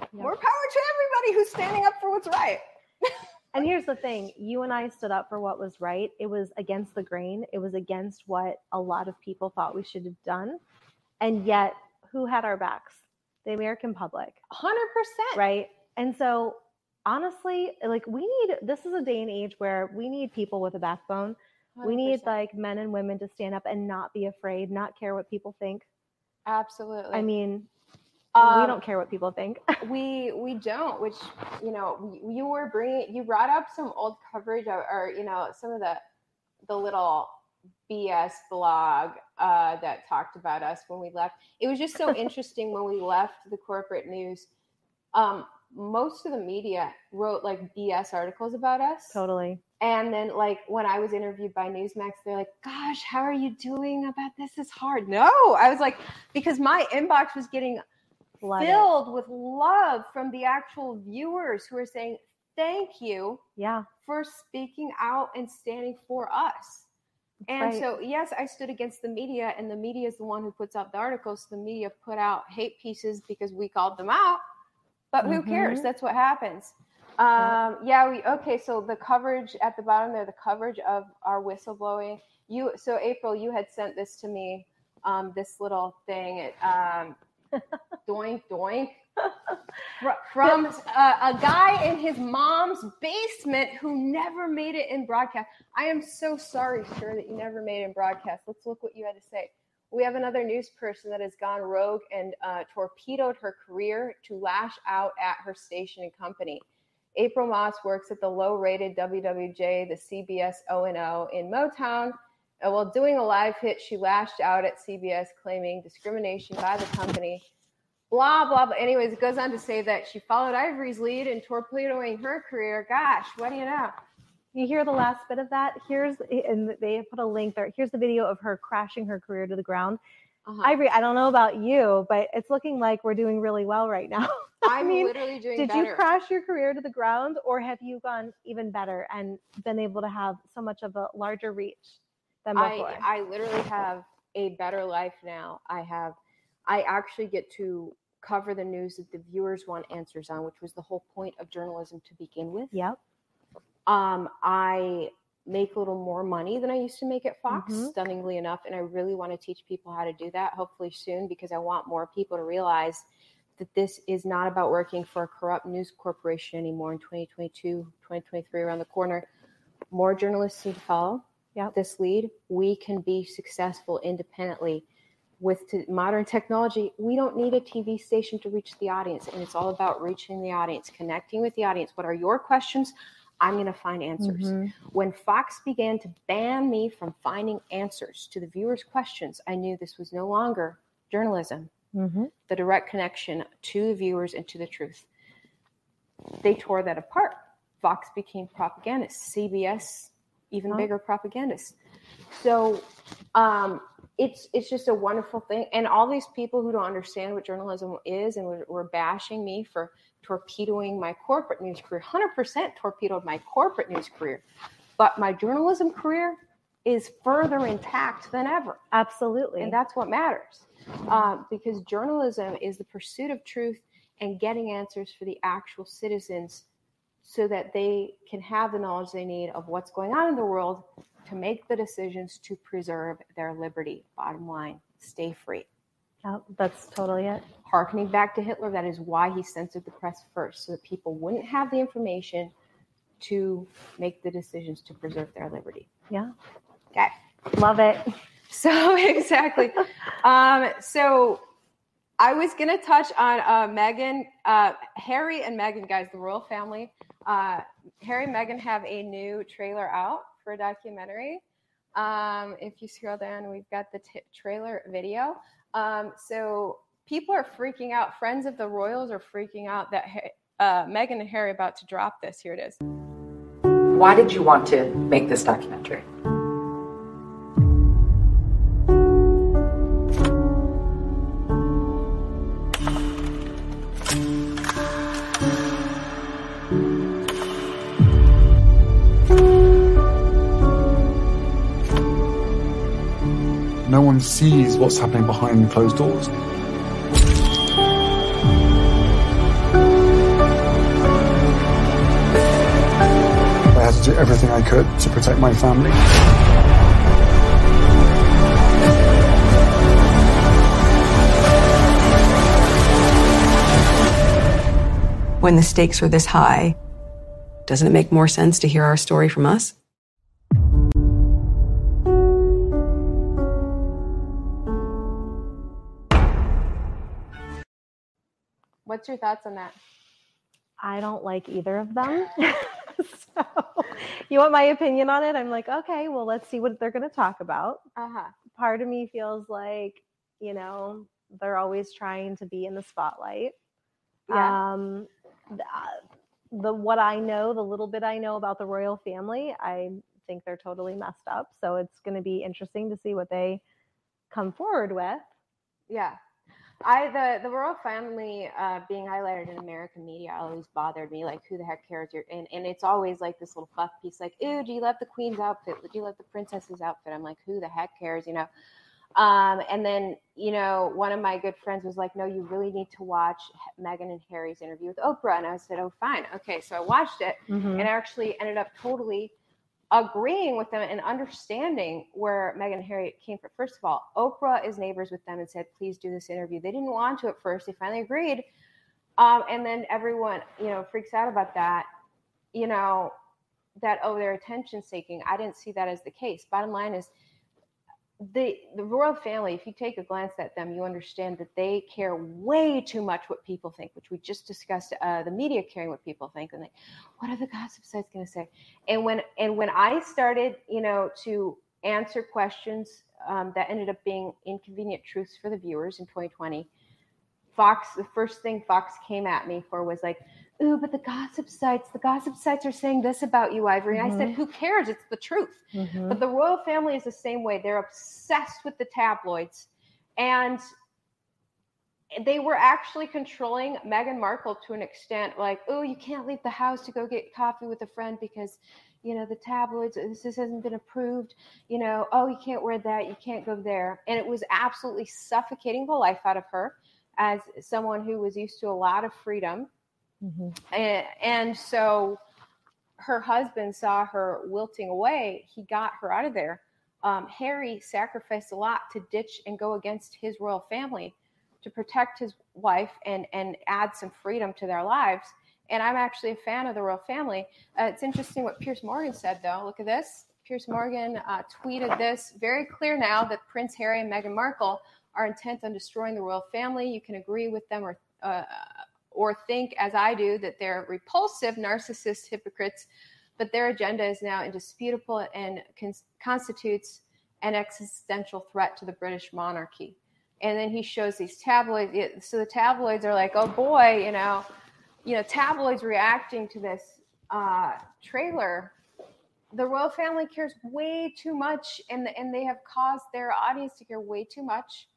Yeah. more power to everybody who's standing up for what's right. And here's the thing you and I stood up for what was right. It was against the grain, it was against what a lot of people thought we should have done. And yet, who had our backs? The American public, Hundred percent. right? And so, honestly, like we need this is a day and age where we need people with a backbone. We need like men and women to stand up and not be afraid, not care what people think. absolutely. I mean, Um, we don't care what people think. we we don't which you know you- were bringing you brought up some old coverage or, or you know some of the the little bs blog uh, that talked about us when we left it was just so interesting when we left the corporate news um, most of the media wrote like bs articles about us totally. And then like when i was interviewed by newsmax they're like gosh how are you doing about this is hard no i was like because my inbox was getting it. filled with love from the actual viewers who are saying thank you Yeah. for speaking out and standing for us. And right. so, yes, I stood against the media, and the media is the one who puts out the articles. The media put out hate pieces because we called them out. But who mm-hmm. cares? That's what happens. Um, yeah, we okay. So the coverage at the bottom there, the coverage of our whistleblowing. You so April, you had sent this to me. Um, this little thing. It, um, doink doink from uh, a guy in his mom's basement who never made it in broadcast. I am so sorry, sir, that you never made it in broadcast. Let's look what you had to say. We have another news person that has gone rogue and uh, torpedoed her career to lash out at her station and company. April Moss works at the low-rated WWJ, the CBS O&O in Motown. And while doing a live hit, she lashed out at CBS, claiming discrimination by the company blah blah blah. Anyways, it goes on to say that she followed Ivory's lead in torpedoing her career. Gosh, what do you know? You hear the last bit of that? Here's and they put a link there. Here's the video of her crashing her career to the ground. Uh-huh. Ivory, I don't know about you, but it's looking like we're doing really well right now. I mean, literally doing Did better. you crash your career to the ground, or have you gone even better and been able to have so much of a larger reach than before? I, I literally have a better life now. I have, I actually get to cover the news that the viewers want answers on, which was the whole point of journalism to begin with. yep. Um, I make a little more money than I used to make at Fox, Mhm. stunningly enough. And I really want to teach people how to do that, hopefully soon, because I want more people to realize that this is not about working for a corrupt news corporation anymore in 2022, 2023, around the corner. More journalists need to follow Yep. this lead. We can be successful independently. With t- modern technology, we don't need a TV station to reach the audience. And it's all about reaching the audience, connecting with the audience. What are your questions? I'm going to find answers. Mhm. When Fox began to ban me from finding answers to the viewers' questions, I knew this was no longer journalism, Mhm. the direct connection to the viewers and to the truth. They tore that apart. Fox became propagandists, CBS, even Huh. bigger propagandists. So um, it's it's just a wonderful thing. And all these people who don't understand what journalism is and were, were bashing me for torpedoing my corporate news career, 100% torpedoed my corporate news career. But my journalism career is further intact than ever. Absolutely. And that's what matters. Um, because journalism is the pursuit of truth and getting answers for the actual citizens so that they can have the knowledge they need of what's going on in the world to make the decisions to preserve their liberty. Bottom line, stay free. Yep, that's totally it. Harkening back to Hitler, that is why he censored the press first, so that people wouldn't have the information to make the decisions to preserve their liberty. Yeah. Okay. Love it. So exactly. um, so I was gonna touch on uh, Meghan, uh, Harry, and Meghan, guys, the royal family. Uh, Harry and Meghan have a new trailer out for a documentary. Um, if you scroll down, we've got the t- trailer video. Um, so people are freaking out. Friends of the royals are freaking out that Ha- uh, Meghan and Harry are about to drop this. Here it is. Why did you want to make this documentary? One sees what's happening behind closed doors. I had to do everything I could to protect my family. When the stakes are this high, doesn't it make more sense to hear our story from us? What's your thoughts on that? I don't like either of them. so, you want my opinion on it? I'm like, okay, well, let's see what they're going to talk about. Uh huh. Part of me feels like, you know, they're always trying to be in the spotlight. Yeah. Um, the, uh, the what I know, the little bit I know about the royal family, I think they're totally messed up. So it's going to be interesting to see what they come forward with. Yeah. I the the royal family uh, being highlighted in American media always bothered me. Like, who the heck cares? You're, and and it's always like this little fluff piece. Like, ooh, do you love the queen's outfit? Do you love the princess's outfit? I'm like, who the heck cares? You know. Um, and then you know, one of my good friends was like, no, you really need to watch Meghan and Harry's interview with Oprah. And I said, oh, fine, okay. So I watched it, Mhm. and I actually ended up totally agreeing with them and understanding where Meghan and Harry came from. First of all, Oprah is neighbors with them and said, please do this interview. They didn't want to at first. They finally agreed. Um, and then everyone, you know, freaks out about that, you know, that, oh, they're attention seeking. I didn't see that as the case. Bottom line is the the royal family, if you take a glance at them, you understand that they care way too much what people think, which we just discussed. Uh, the media caring what people think, and like, what are the gossip sites going to say? And when and when I started, you know, to answer questions um, that ended up being inconvenient truths for the viewers in 2020, Fox, the first thing Fox came at me for was like, ooh, but the gossip sites, the gossip sites are saying this about you, Ivory. And I said, who cares? It's the truth. Mhm. But the royal family is the same way. They're obsessed with the tabloids. And they were actually controlling Meghan Markle to an extent, like, oh, you can't leave the house to go get coffee with a friend because, you know, the tabloids, this, this hasn't been approved. You know, oh, you can't wear that, you can't go there. And it was absolutely suffocating the life out of her as someone who was used to a lot of freedom. Mhm. And, and so her husband saw her wilting away. He got her out of there. Um, Harry sacrificed a lot to ditch and go against his royal family to protect his wife and, and add some freedom to their lives. And I'm actually a fan of the royal family. Uh, it's interesting what Piers Morgan said, though. Look at this. Piers Morgan uh, tweeted this very clear now that Prince Harry and Meghan Markle are intent on destroying the royal family. You can agree with them or uh, or think, as I do, that they're repulsive, narcissist hypocrites, but their agenda is now indisputable and cons- constitutes an existential threat to the British monarchy. And then he shows these tabloids. So the tabloids are like, oh boy, you know, you know, tabloids reacting to this uh, trailer. The royal family cares way too much, and and they have caused their audience to care way too much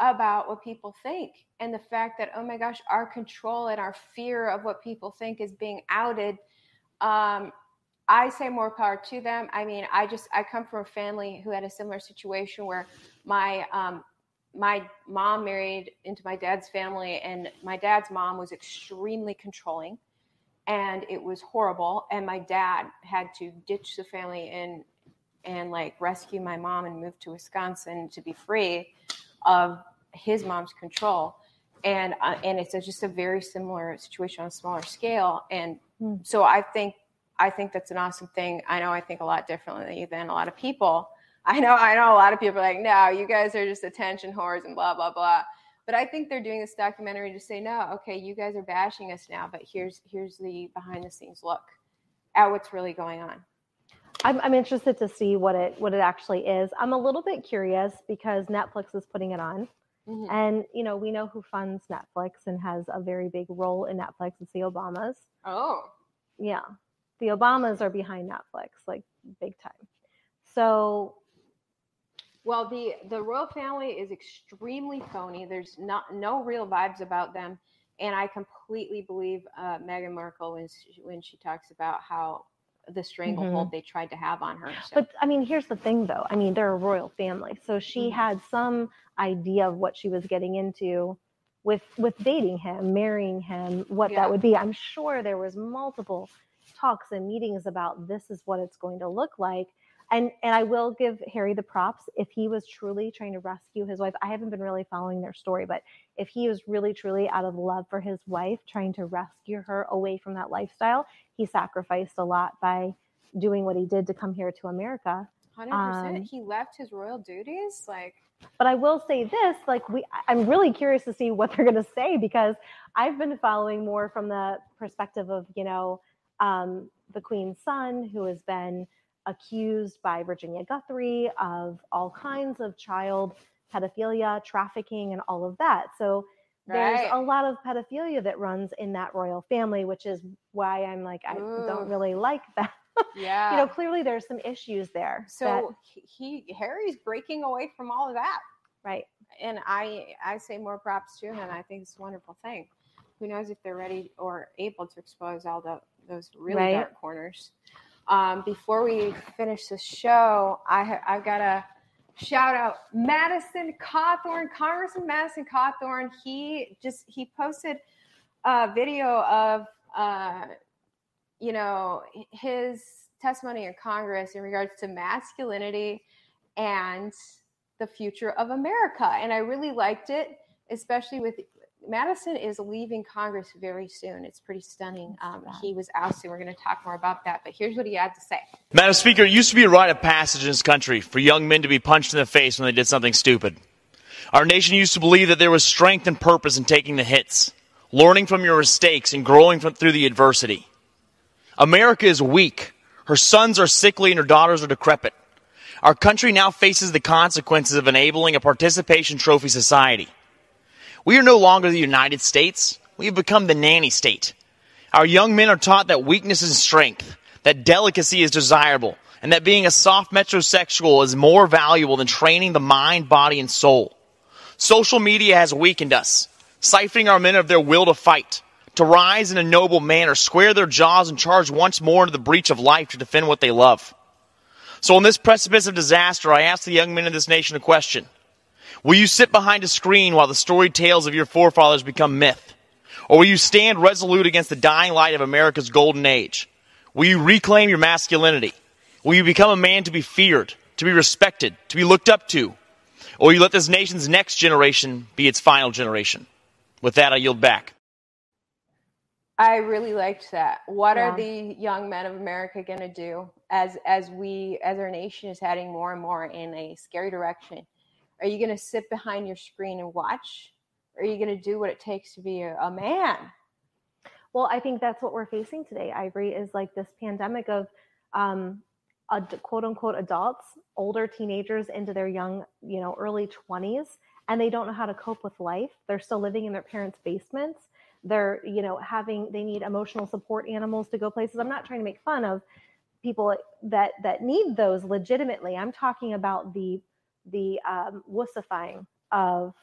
about what people think and the fact that oh my gosh our control and our fear of what people think is being outed um, i say more power to them. I mean i just i come from a family who had a similar situation where my um, my mom married into my dad's family and my dad's mom was extremely controlling and it was horrible. And my dad had to ditch the family and and like rescue my mom and move to wisconsin to be free of his mom's control. And uh, and it's just a very similar situation on a smaller scale. And Hmm. so i think i think that's an awesome thing. I know i think a lot differently than a lot of people. I know i know a lot of people are like no you guys are just attention whores and blah blah blah. But i think they're doing this documentary to say no okay you guys are bashing us now but here's here's the behind the scenes look at what's really going on I'm, I'm interested to see what it what it actually is. I'm a little bit curious because Netflix is putting it on, Mhm. and you know we know who funds Netflix and has a very big role in Netflix. It's the Obamas. oh Yeah, the Obamas are behind Netflix, like big time. So Well, the the royal family is extremely phony. There's not no real vibes about them, and I completely believe uh, Meghan Markle when she, when she talks about how the stranglehold they tried to have on her. So. But I mean, here's the thing though. I mean, they're a royal family. So she Mhm. had some idea of what she was getting into with with dating him, marrying him, what Yeah. that would be. I'm sure there was multiple talks and meetings about this is what it's going to look like. And and I will give Harry the props if he was truly trying to rescue his wife. I haven't been really following their story, but if he was really truly out of love for his wife trying to rescue her away from that lifestyle, he sacrificed a lot by doing what he did to come here to America. Hundred percent. um, He left his royal duties. Like, But I will say this, like we I'm really curious to see what they're going to say because I've been following more from the perspective of, you know, um, the queen's son who has been accused by Virginia Guthrie of all kinds of child pedophilia, trafficking and all of that. So there's Right. a lot of pedophilia that runs in that royal family, which is why I'm like I Ooh. don't really like that. yeah. you know, clearly there's some issues there. so he Harry's breaking away from all of that. right. and I I say more props to him, and I think it's a wonderful thing. Who knows if they're ready or able to expose all the those really Right. dark corners. Um, before we finish the show, I ha- I've got to shout out Madison Cawthorn, Congressman Madison Cawthorn. He just he posted a video of uh, you know his testimony in Congress in regards to masculinity and the future of America. And I really liked it, especially with Madison is leaving Congress very soon. It's pretty stunning. Um, he was ousted. We're going to talk more about that. But here's what he had to say. Madam Speaker, it used to be a rite of passage in this country for young men to be punched in the face when they did something stupid. Our nation used to believe that there was strength and purpose in taking the hits, learning from your mistakes, and growing from, through the adversity. America is weak. Her sons are sickly and her daughters are decrepit. Our country now faces the consequences of enabling a participation trophy society. We are no longer the United States. We have become the nanny state. Our young men are taught that weakness is strength, that delicacy is desirable, and that being a soft metrosexual is more valuable than training the mind, body, and soul. Social media has weakened us, siphoning our men of their will to fight, to rise in a noble manner, square their jaws, and charge once more into the breach of life to defend what they love. So, on this precipice of disaster, I ask the young men of this nation a question. Will you sit behind a screen while the storied tales of your forefathers become myth? Or will you stand resolute against the dying light of America's golden age? Will you reclaim your masculinity? Will you become a man to be feared, to be respected, to be looked up to? Or will you let this nation's next generation be its final generation? With that, I yield back. I really liked that. What Yeah. are the young men of America going to do as as we as our nation is heading more and more in a scary direction? Are you going to sit behind your screen and watch? Or are you going to do what it takes to be a, a man? Well, I think that's what we're facing today, Ivory, is like this pandemic of um, ad- quote unquote adults, older teenagers into their young, you know, early 20s, and they don't know how to cope with life. They're still living in their parents' basements. They're, you know, having, they need emotional support animals to go places. I'm not trying to make fun of people that that need those legitimately. I'm talking about the the um, wussifying of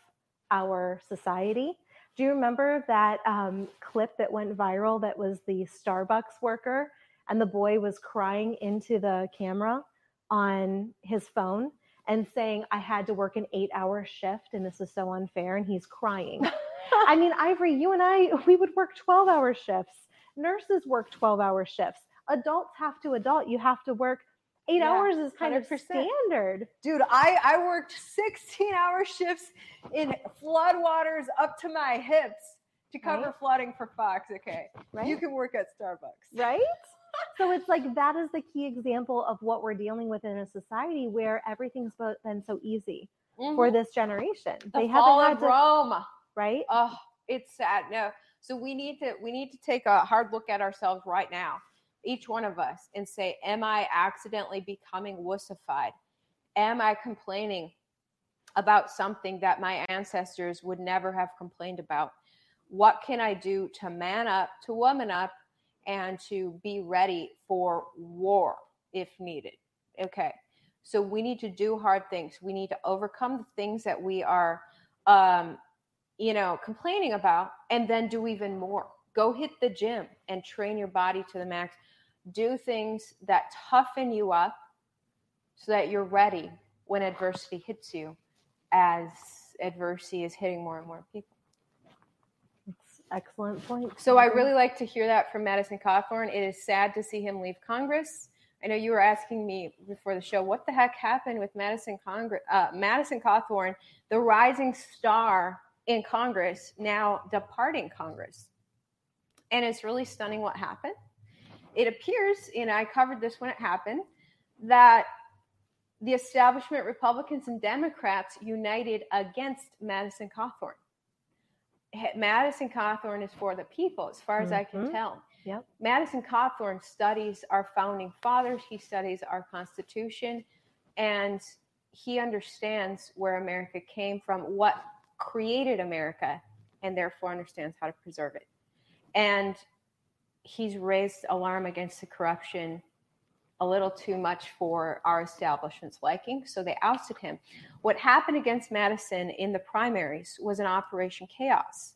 our society. Do you remember that um, clip that went viral that was the Starbucks worker and the boy was crying into the camera on his phone and saying, I had to work an eight hour shift and this is so unfair. And he's crying. I mean, Ivory, you and I, we would work 12 hour shifts. Nurses work 12 hour shifts. Adults have to adult. You have to work eight Yeah, hours is kind of 100%. standard. Dude, I, I worked 16 hour shifts in floodwaters up to my hips to cover Right. flooding for Fox. Okay. Right. You can work at Starbucks. right? so it's like that is the key example of what we're dealing with in a society where everything's been so easy for Mhm. this generation. the they fall haven't of had to, Rome. right? Oh, it's sad. No. So we need to we need to take a hard look at ourselves right now, each one of us, and say, Am I accidentally becoming wussified? Am I complaining about something that my ancestors would never have complained about? What can I do to man up, to woman up, and to be ready for war if needed? Okay. So we need to do hard things. We need to overcome the things that we are um, you know, complaining about, and then do even more. Go hit the gym and train your body to the max. Do things that toughen you up so that you're ready when adversity hits you as adversity is hitting more and more people. excellent point. So I really like to hear that from Madison Cawthorn. It is sad to see him leave Congress. I know you were asking me before the show, what the heck happened with Madison Congress, uh, Madison Cawthorn, the rising star in Congress, now departing Congress. And it's really stunning what happened. It appears, and I covered this when it happened, that the establishment Republicans and Democrats united against Madison Cawthorn. Madison Cawthorn is for the people, as far as mm-hmm. I can mm-hmm. tell. Yep. Madison Cawthorn studies our founding fathers, he studies our Constitution, and he understands where America came from, what created America, and therefore understands how to preserve it. And he's raised alarm against the corruption a little too much for our establishment's liking, so they ousted him. What happened against Madison in the primaries was an Operation Chaos,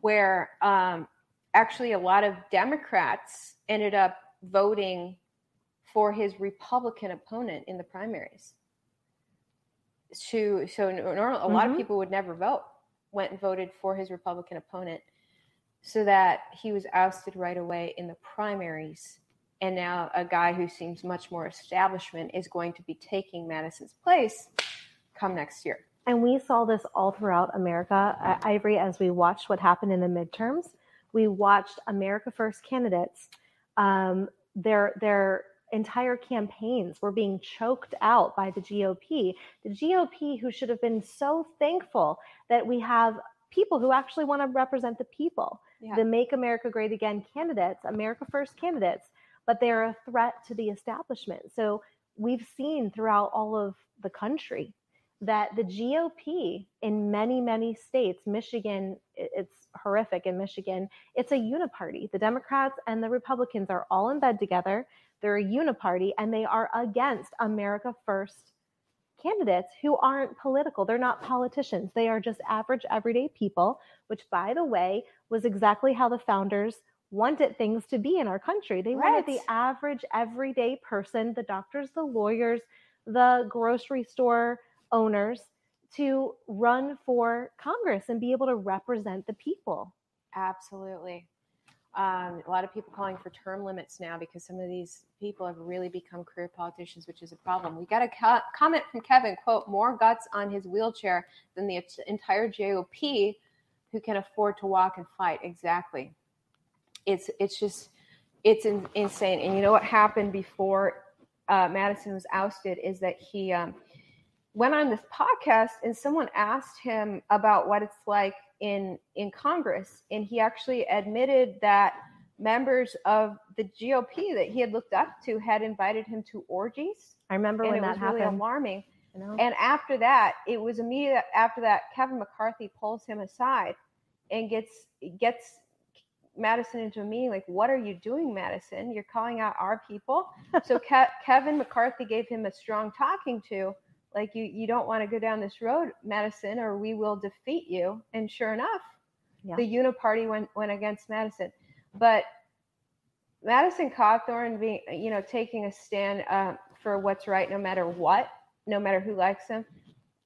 where um, actually a lot of Democrats ended up voting for his Republican opponent in the primaries. To, so normal, a lot mm-hmm. of people would never vote, went and voted for his Republican opponent so that he was ousted right away in the primaries and now a guy who seems much more establishment is going to be taking Madison's place come next year. And we saw this all throughout America, uh, Ivory, as we watched what happened in the midterms. We watched America First candidates, um, their their entire campaigns were being choked out by the GOP. The GOP, who should have been so thankful that we have people who actually want to represent the people, yeah. the Make America Great Again candidates, America First candidates, but they're a threat to the establishment. So we've seen throughout all of the country that the GOP in many, many states, Michigan, it's horrific in Michigan, it's a uniparty. The Democrats and the Republicans are all in bed together. They're a uniparty and they are against America First candidates who aren't political. They're not politicians. They are just average, everyday people, which, by the way, was exactly how the founders wanted things to be in our country. They right. wanted the average everyday person, the doctors, the lawyers, the grocery store owners to run for Congress and be able to represent the people. Absolutely. Um, a lot of people calling for term limits now because some of these people have really become career politicians, which is a problem. We got a co- comment from Kevin, quote, more guts on his wheelchair than the entire GOP who can afford to walk and fight. Exactly it's it's just it's in, insane. And you know what happened before uh, Madison was ousted is that he um, went on this podcast and someone asked him about what it's like in in Congress, and he actually admitted that members of the GOP that he had looked up to had invited him to orgies. I remember when that happened. Really alarming. And after that, it was immediate after that Kevin McCarthy pulls him aside and gets gets Madison into a meeting like, "What are you doing, Madison? You're calling out our people." so Ke- Kevin McCarthy gave him a strong talking to, like, "You you don't want to go down this road, Madison, or we will defeat you." And sure enough, yeah. the Uniparty went went against Madison, but Madison Cawthorn being, you know, taking a stand uh, for what's right, no matter what, no matter who likes him,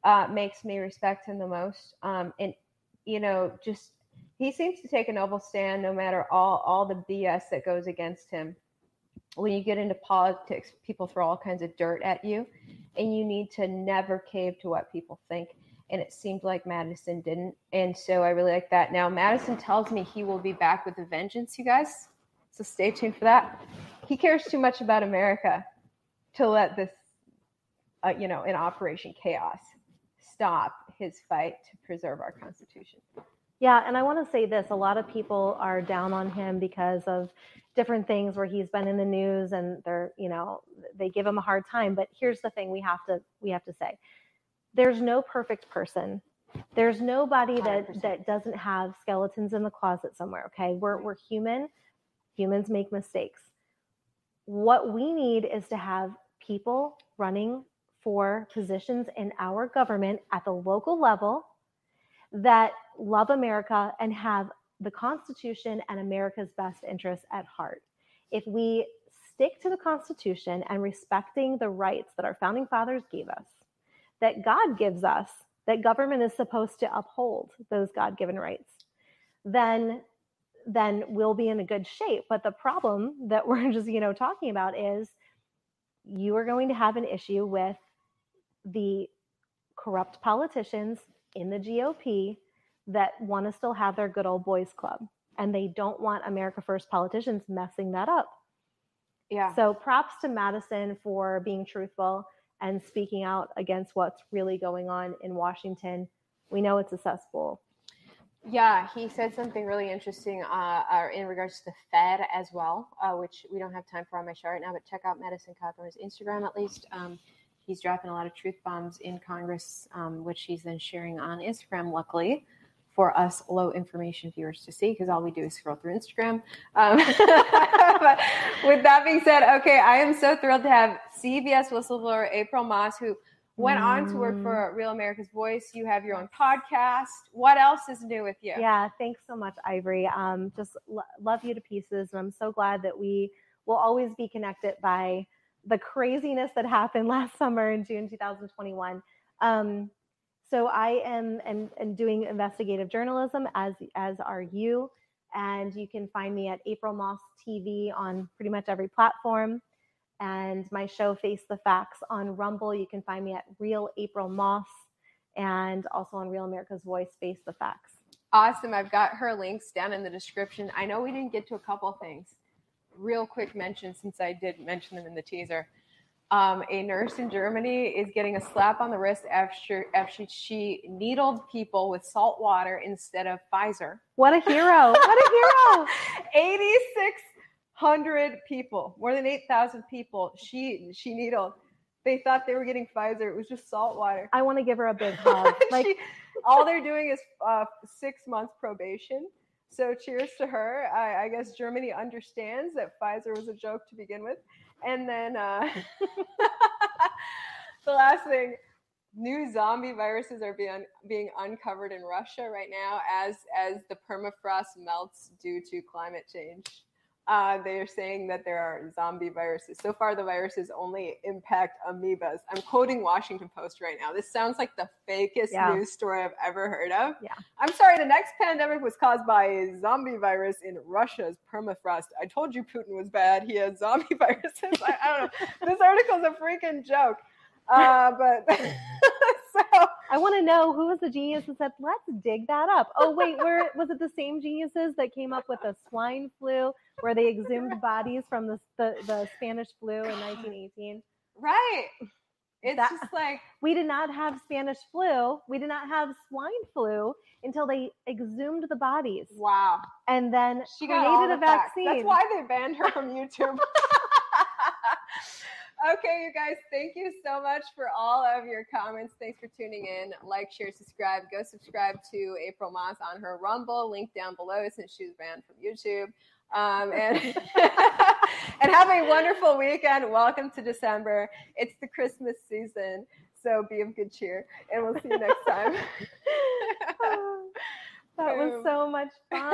uh, makes me respect him the most. Um, and you know, just he seems to take a noble stand no matter all all the BS that goes against him. When you get into politics, people throw all kinds of dirt at you, and you need to never cave to what people think. And it seemed like Madison didn't, and so I really like that. Now Madison tells me he will be back with a vengeance, you guys. So stay tuned for that. He cares too much about America to let this, uh, you know, in Operation Chaos, stop his fight to preserve our Constitution. Yeah, and I want to say this a lot of people are down on him because of different things where he's been in the news and they're, you know, they give him a hard time, but here's the thing we have to we have to say. There's no perfect person. There's nobody that 100%. that doesn't have skeletons in the closet somewhere, okay? We're we're human. Humans make mistakes. What we need is to have people running for positions in our government at the local level that love America and have the Constitution and America's best interests at heart. If we stick to the Constitution and respecting the rights that our founding fathers gave us, that God gives us, that government is supposed to uphold those God given rights, then then we'll be in a good shape. But the problem that we're just, you know, talking about is you are going to have an issue with the corrupt politicians in the GOP that want to still have their good old boys club and they don't want America First politicians messing that up. Yeah. So props to Madison for being truthful and speaking out against what's really going on in Washington. We know it's a cesspool. Yeah, he said something really interesting uh, uh, in regards to the Fed as well, uh, which we don't have time for on my show right now. But check out Madison Cawthorn's Instagram at least. Um, he's dropping a lot of truth bombs in Congress, um, which he's then sharing on Instagram. Luckily for us low information viewers to see, because all we do is scroll through Instagram. Um, with that being said, okay, I am so thrilled to have CBS whistleblower April Moss, who went on to work for Real America's Voice. You have your own podcast. What else is new with you? Yeah, thanks so much, Ivory. Um, just lo- love you to pieces. And I'm so glad that we will always be connected by the craziness that happened last summer in June 2021. Um, so I am and, and doing investigative journalism as as are you. And you can find me at April Moss TV on pretty much every platform and my show Face the Facts on Rumble. You can find me at Real April Moss and also on Real America's Voice Face the Facts. Awesome. I've got her links down in the description. I know we didn't get to a couple things. Real quick mention, since I did mention them in the teaser. Um, a nurse in Germany is getting a slap on the wrist after, after she needled people with salt water instead of Pfizer. What a hero! What a hero! 8,600 people, more than 8,000 people. She she needled. They thought they were getting Pfizer. It was just salt water. I want to give her a big hug. Like She- all they're doing is uh, six months probation. So cheers to her. I, I guess Germany understands that Pfizer was a joke to begin with. And then uh, the last thing, new zombie viruses are being being uncovered in Russia right now as as the permafrost melts due to climate change. Uh, they are saying that there are zombie viruses. So far, the viruses only impact amoebas. I'm quoting Washington Post right now. This sounds like the fakest Yeah. news story I've ever heard of. Yeah. I'm sorry, the next pandemic was caused by a zombie virus in Russia's permafrost. I told you Putin was bad. He has zombie viruses. I, I don't know. This article's a freaking joke. Uh, but so I want to know who was the genius that said, "Let's dig that up." Oh wait, where was it? The same geniuses that came up with the swine flu, where they exhumed bodies from the the, the Spanish flu in 1918. right. It's That- just like We did not have Spanish flu. We did not have swine flu until they exhumed the bodies wow. and then She created the a facts. vaccine. That's why they banned her from YouTube. okay, you guys, thank you so much for all of your comments. Thanks for tuning in. Like, share, subscribe. Go subscribe to April Moss on her Rumble, link down below since she was banned from YouTube. Um, and and have a wonderful weekend. Welcome to December. It's the Christmas season, so be of good cheer, and we'll see you next time. that was so much fun.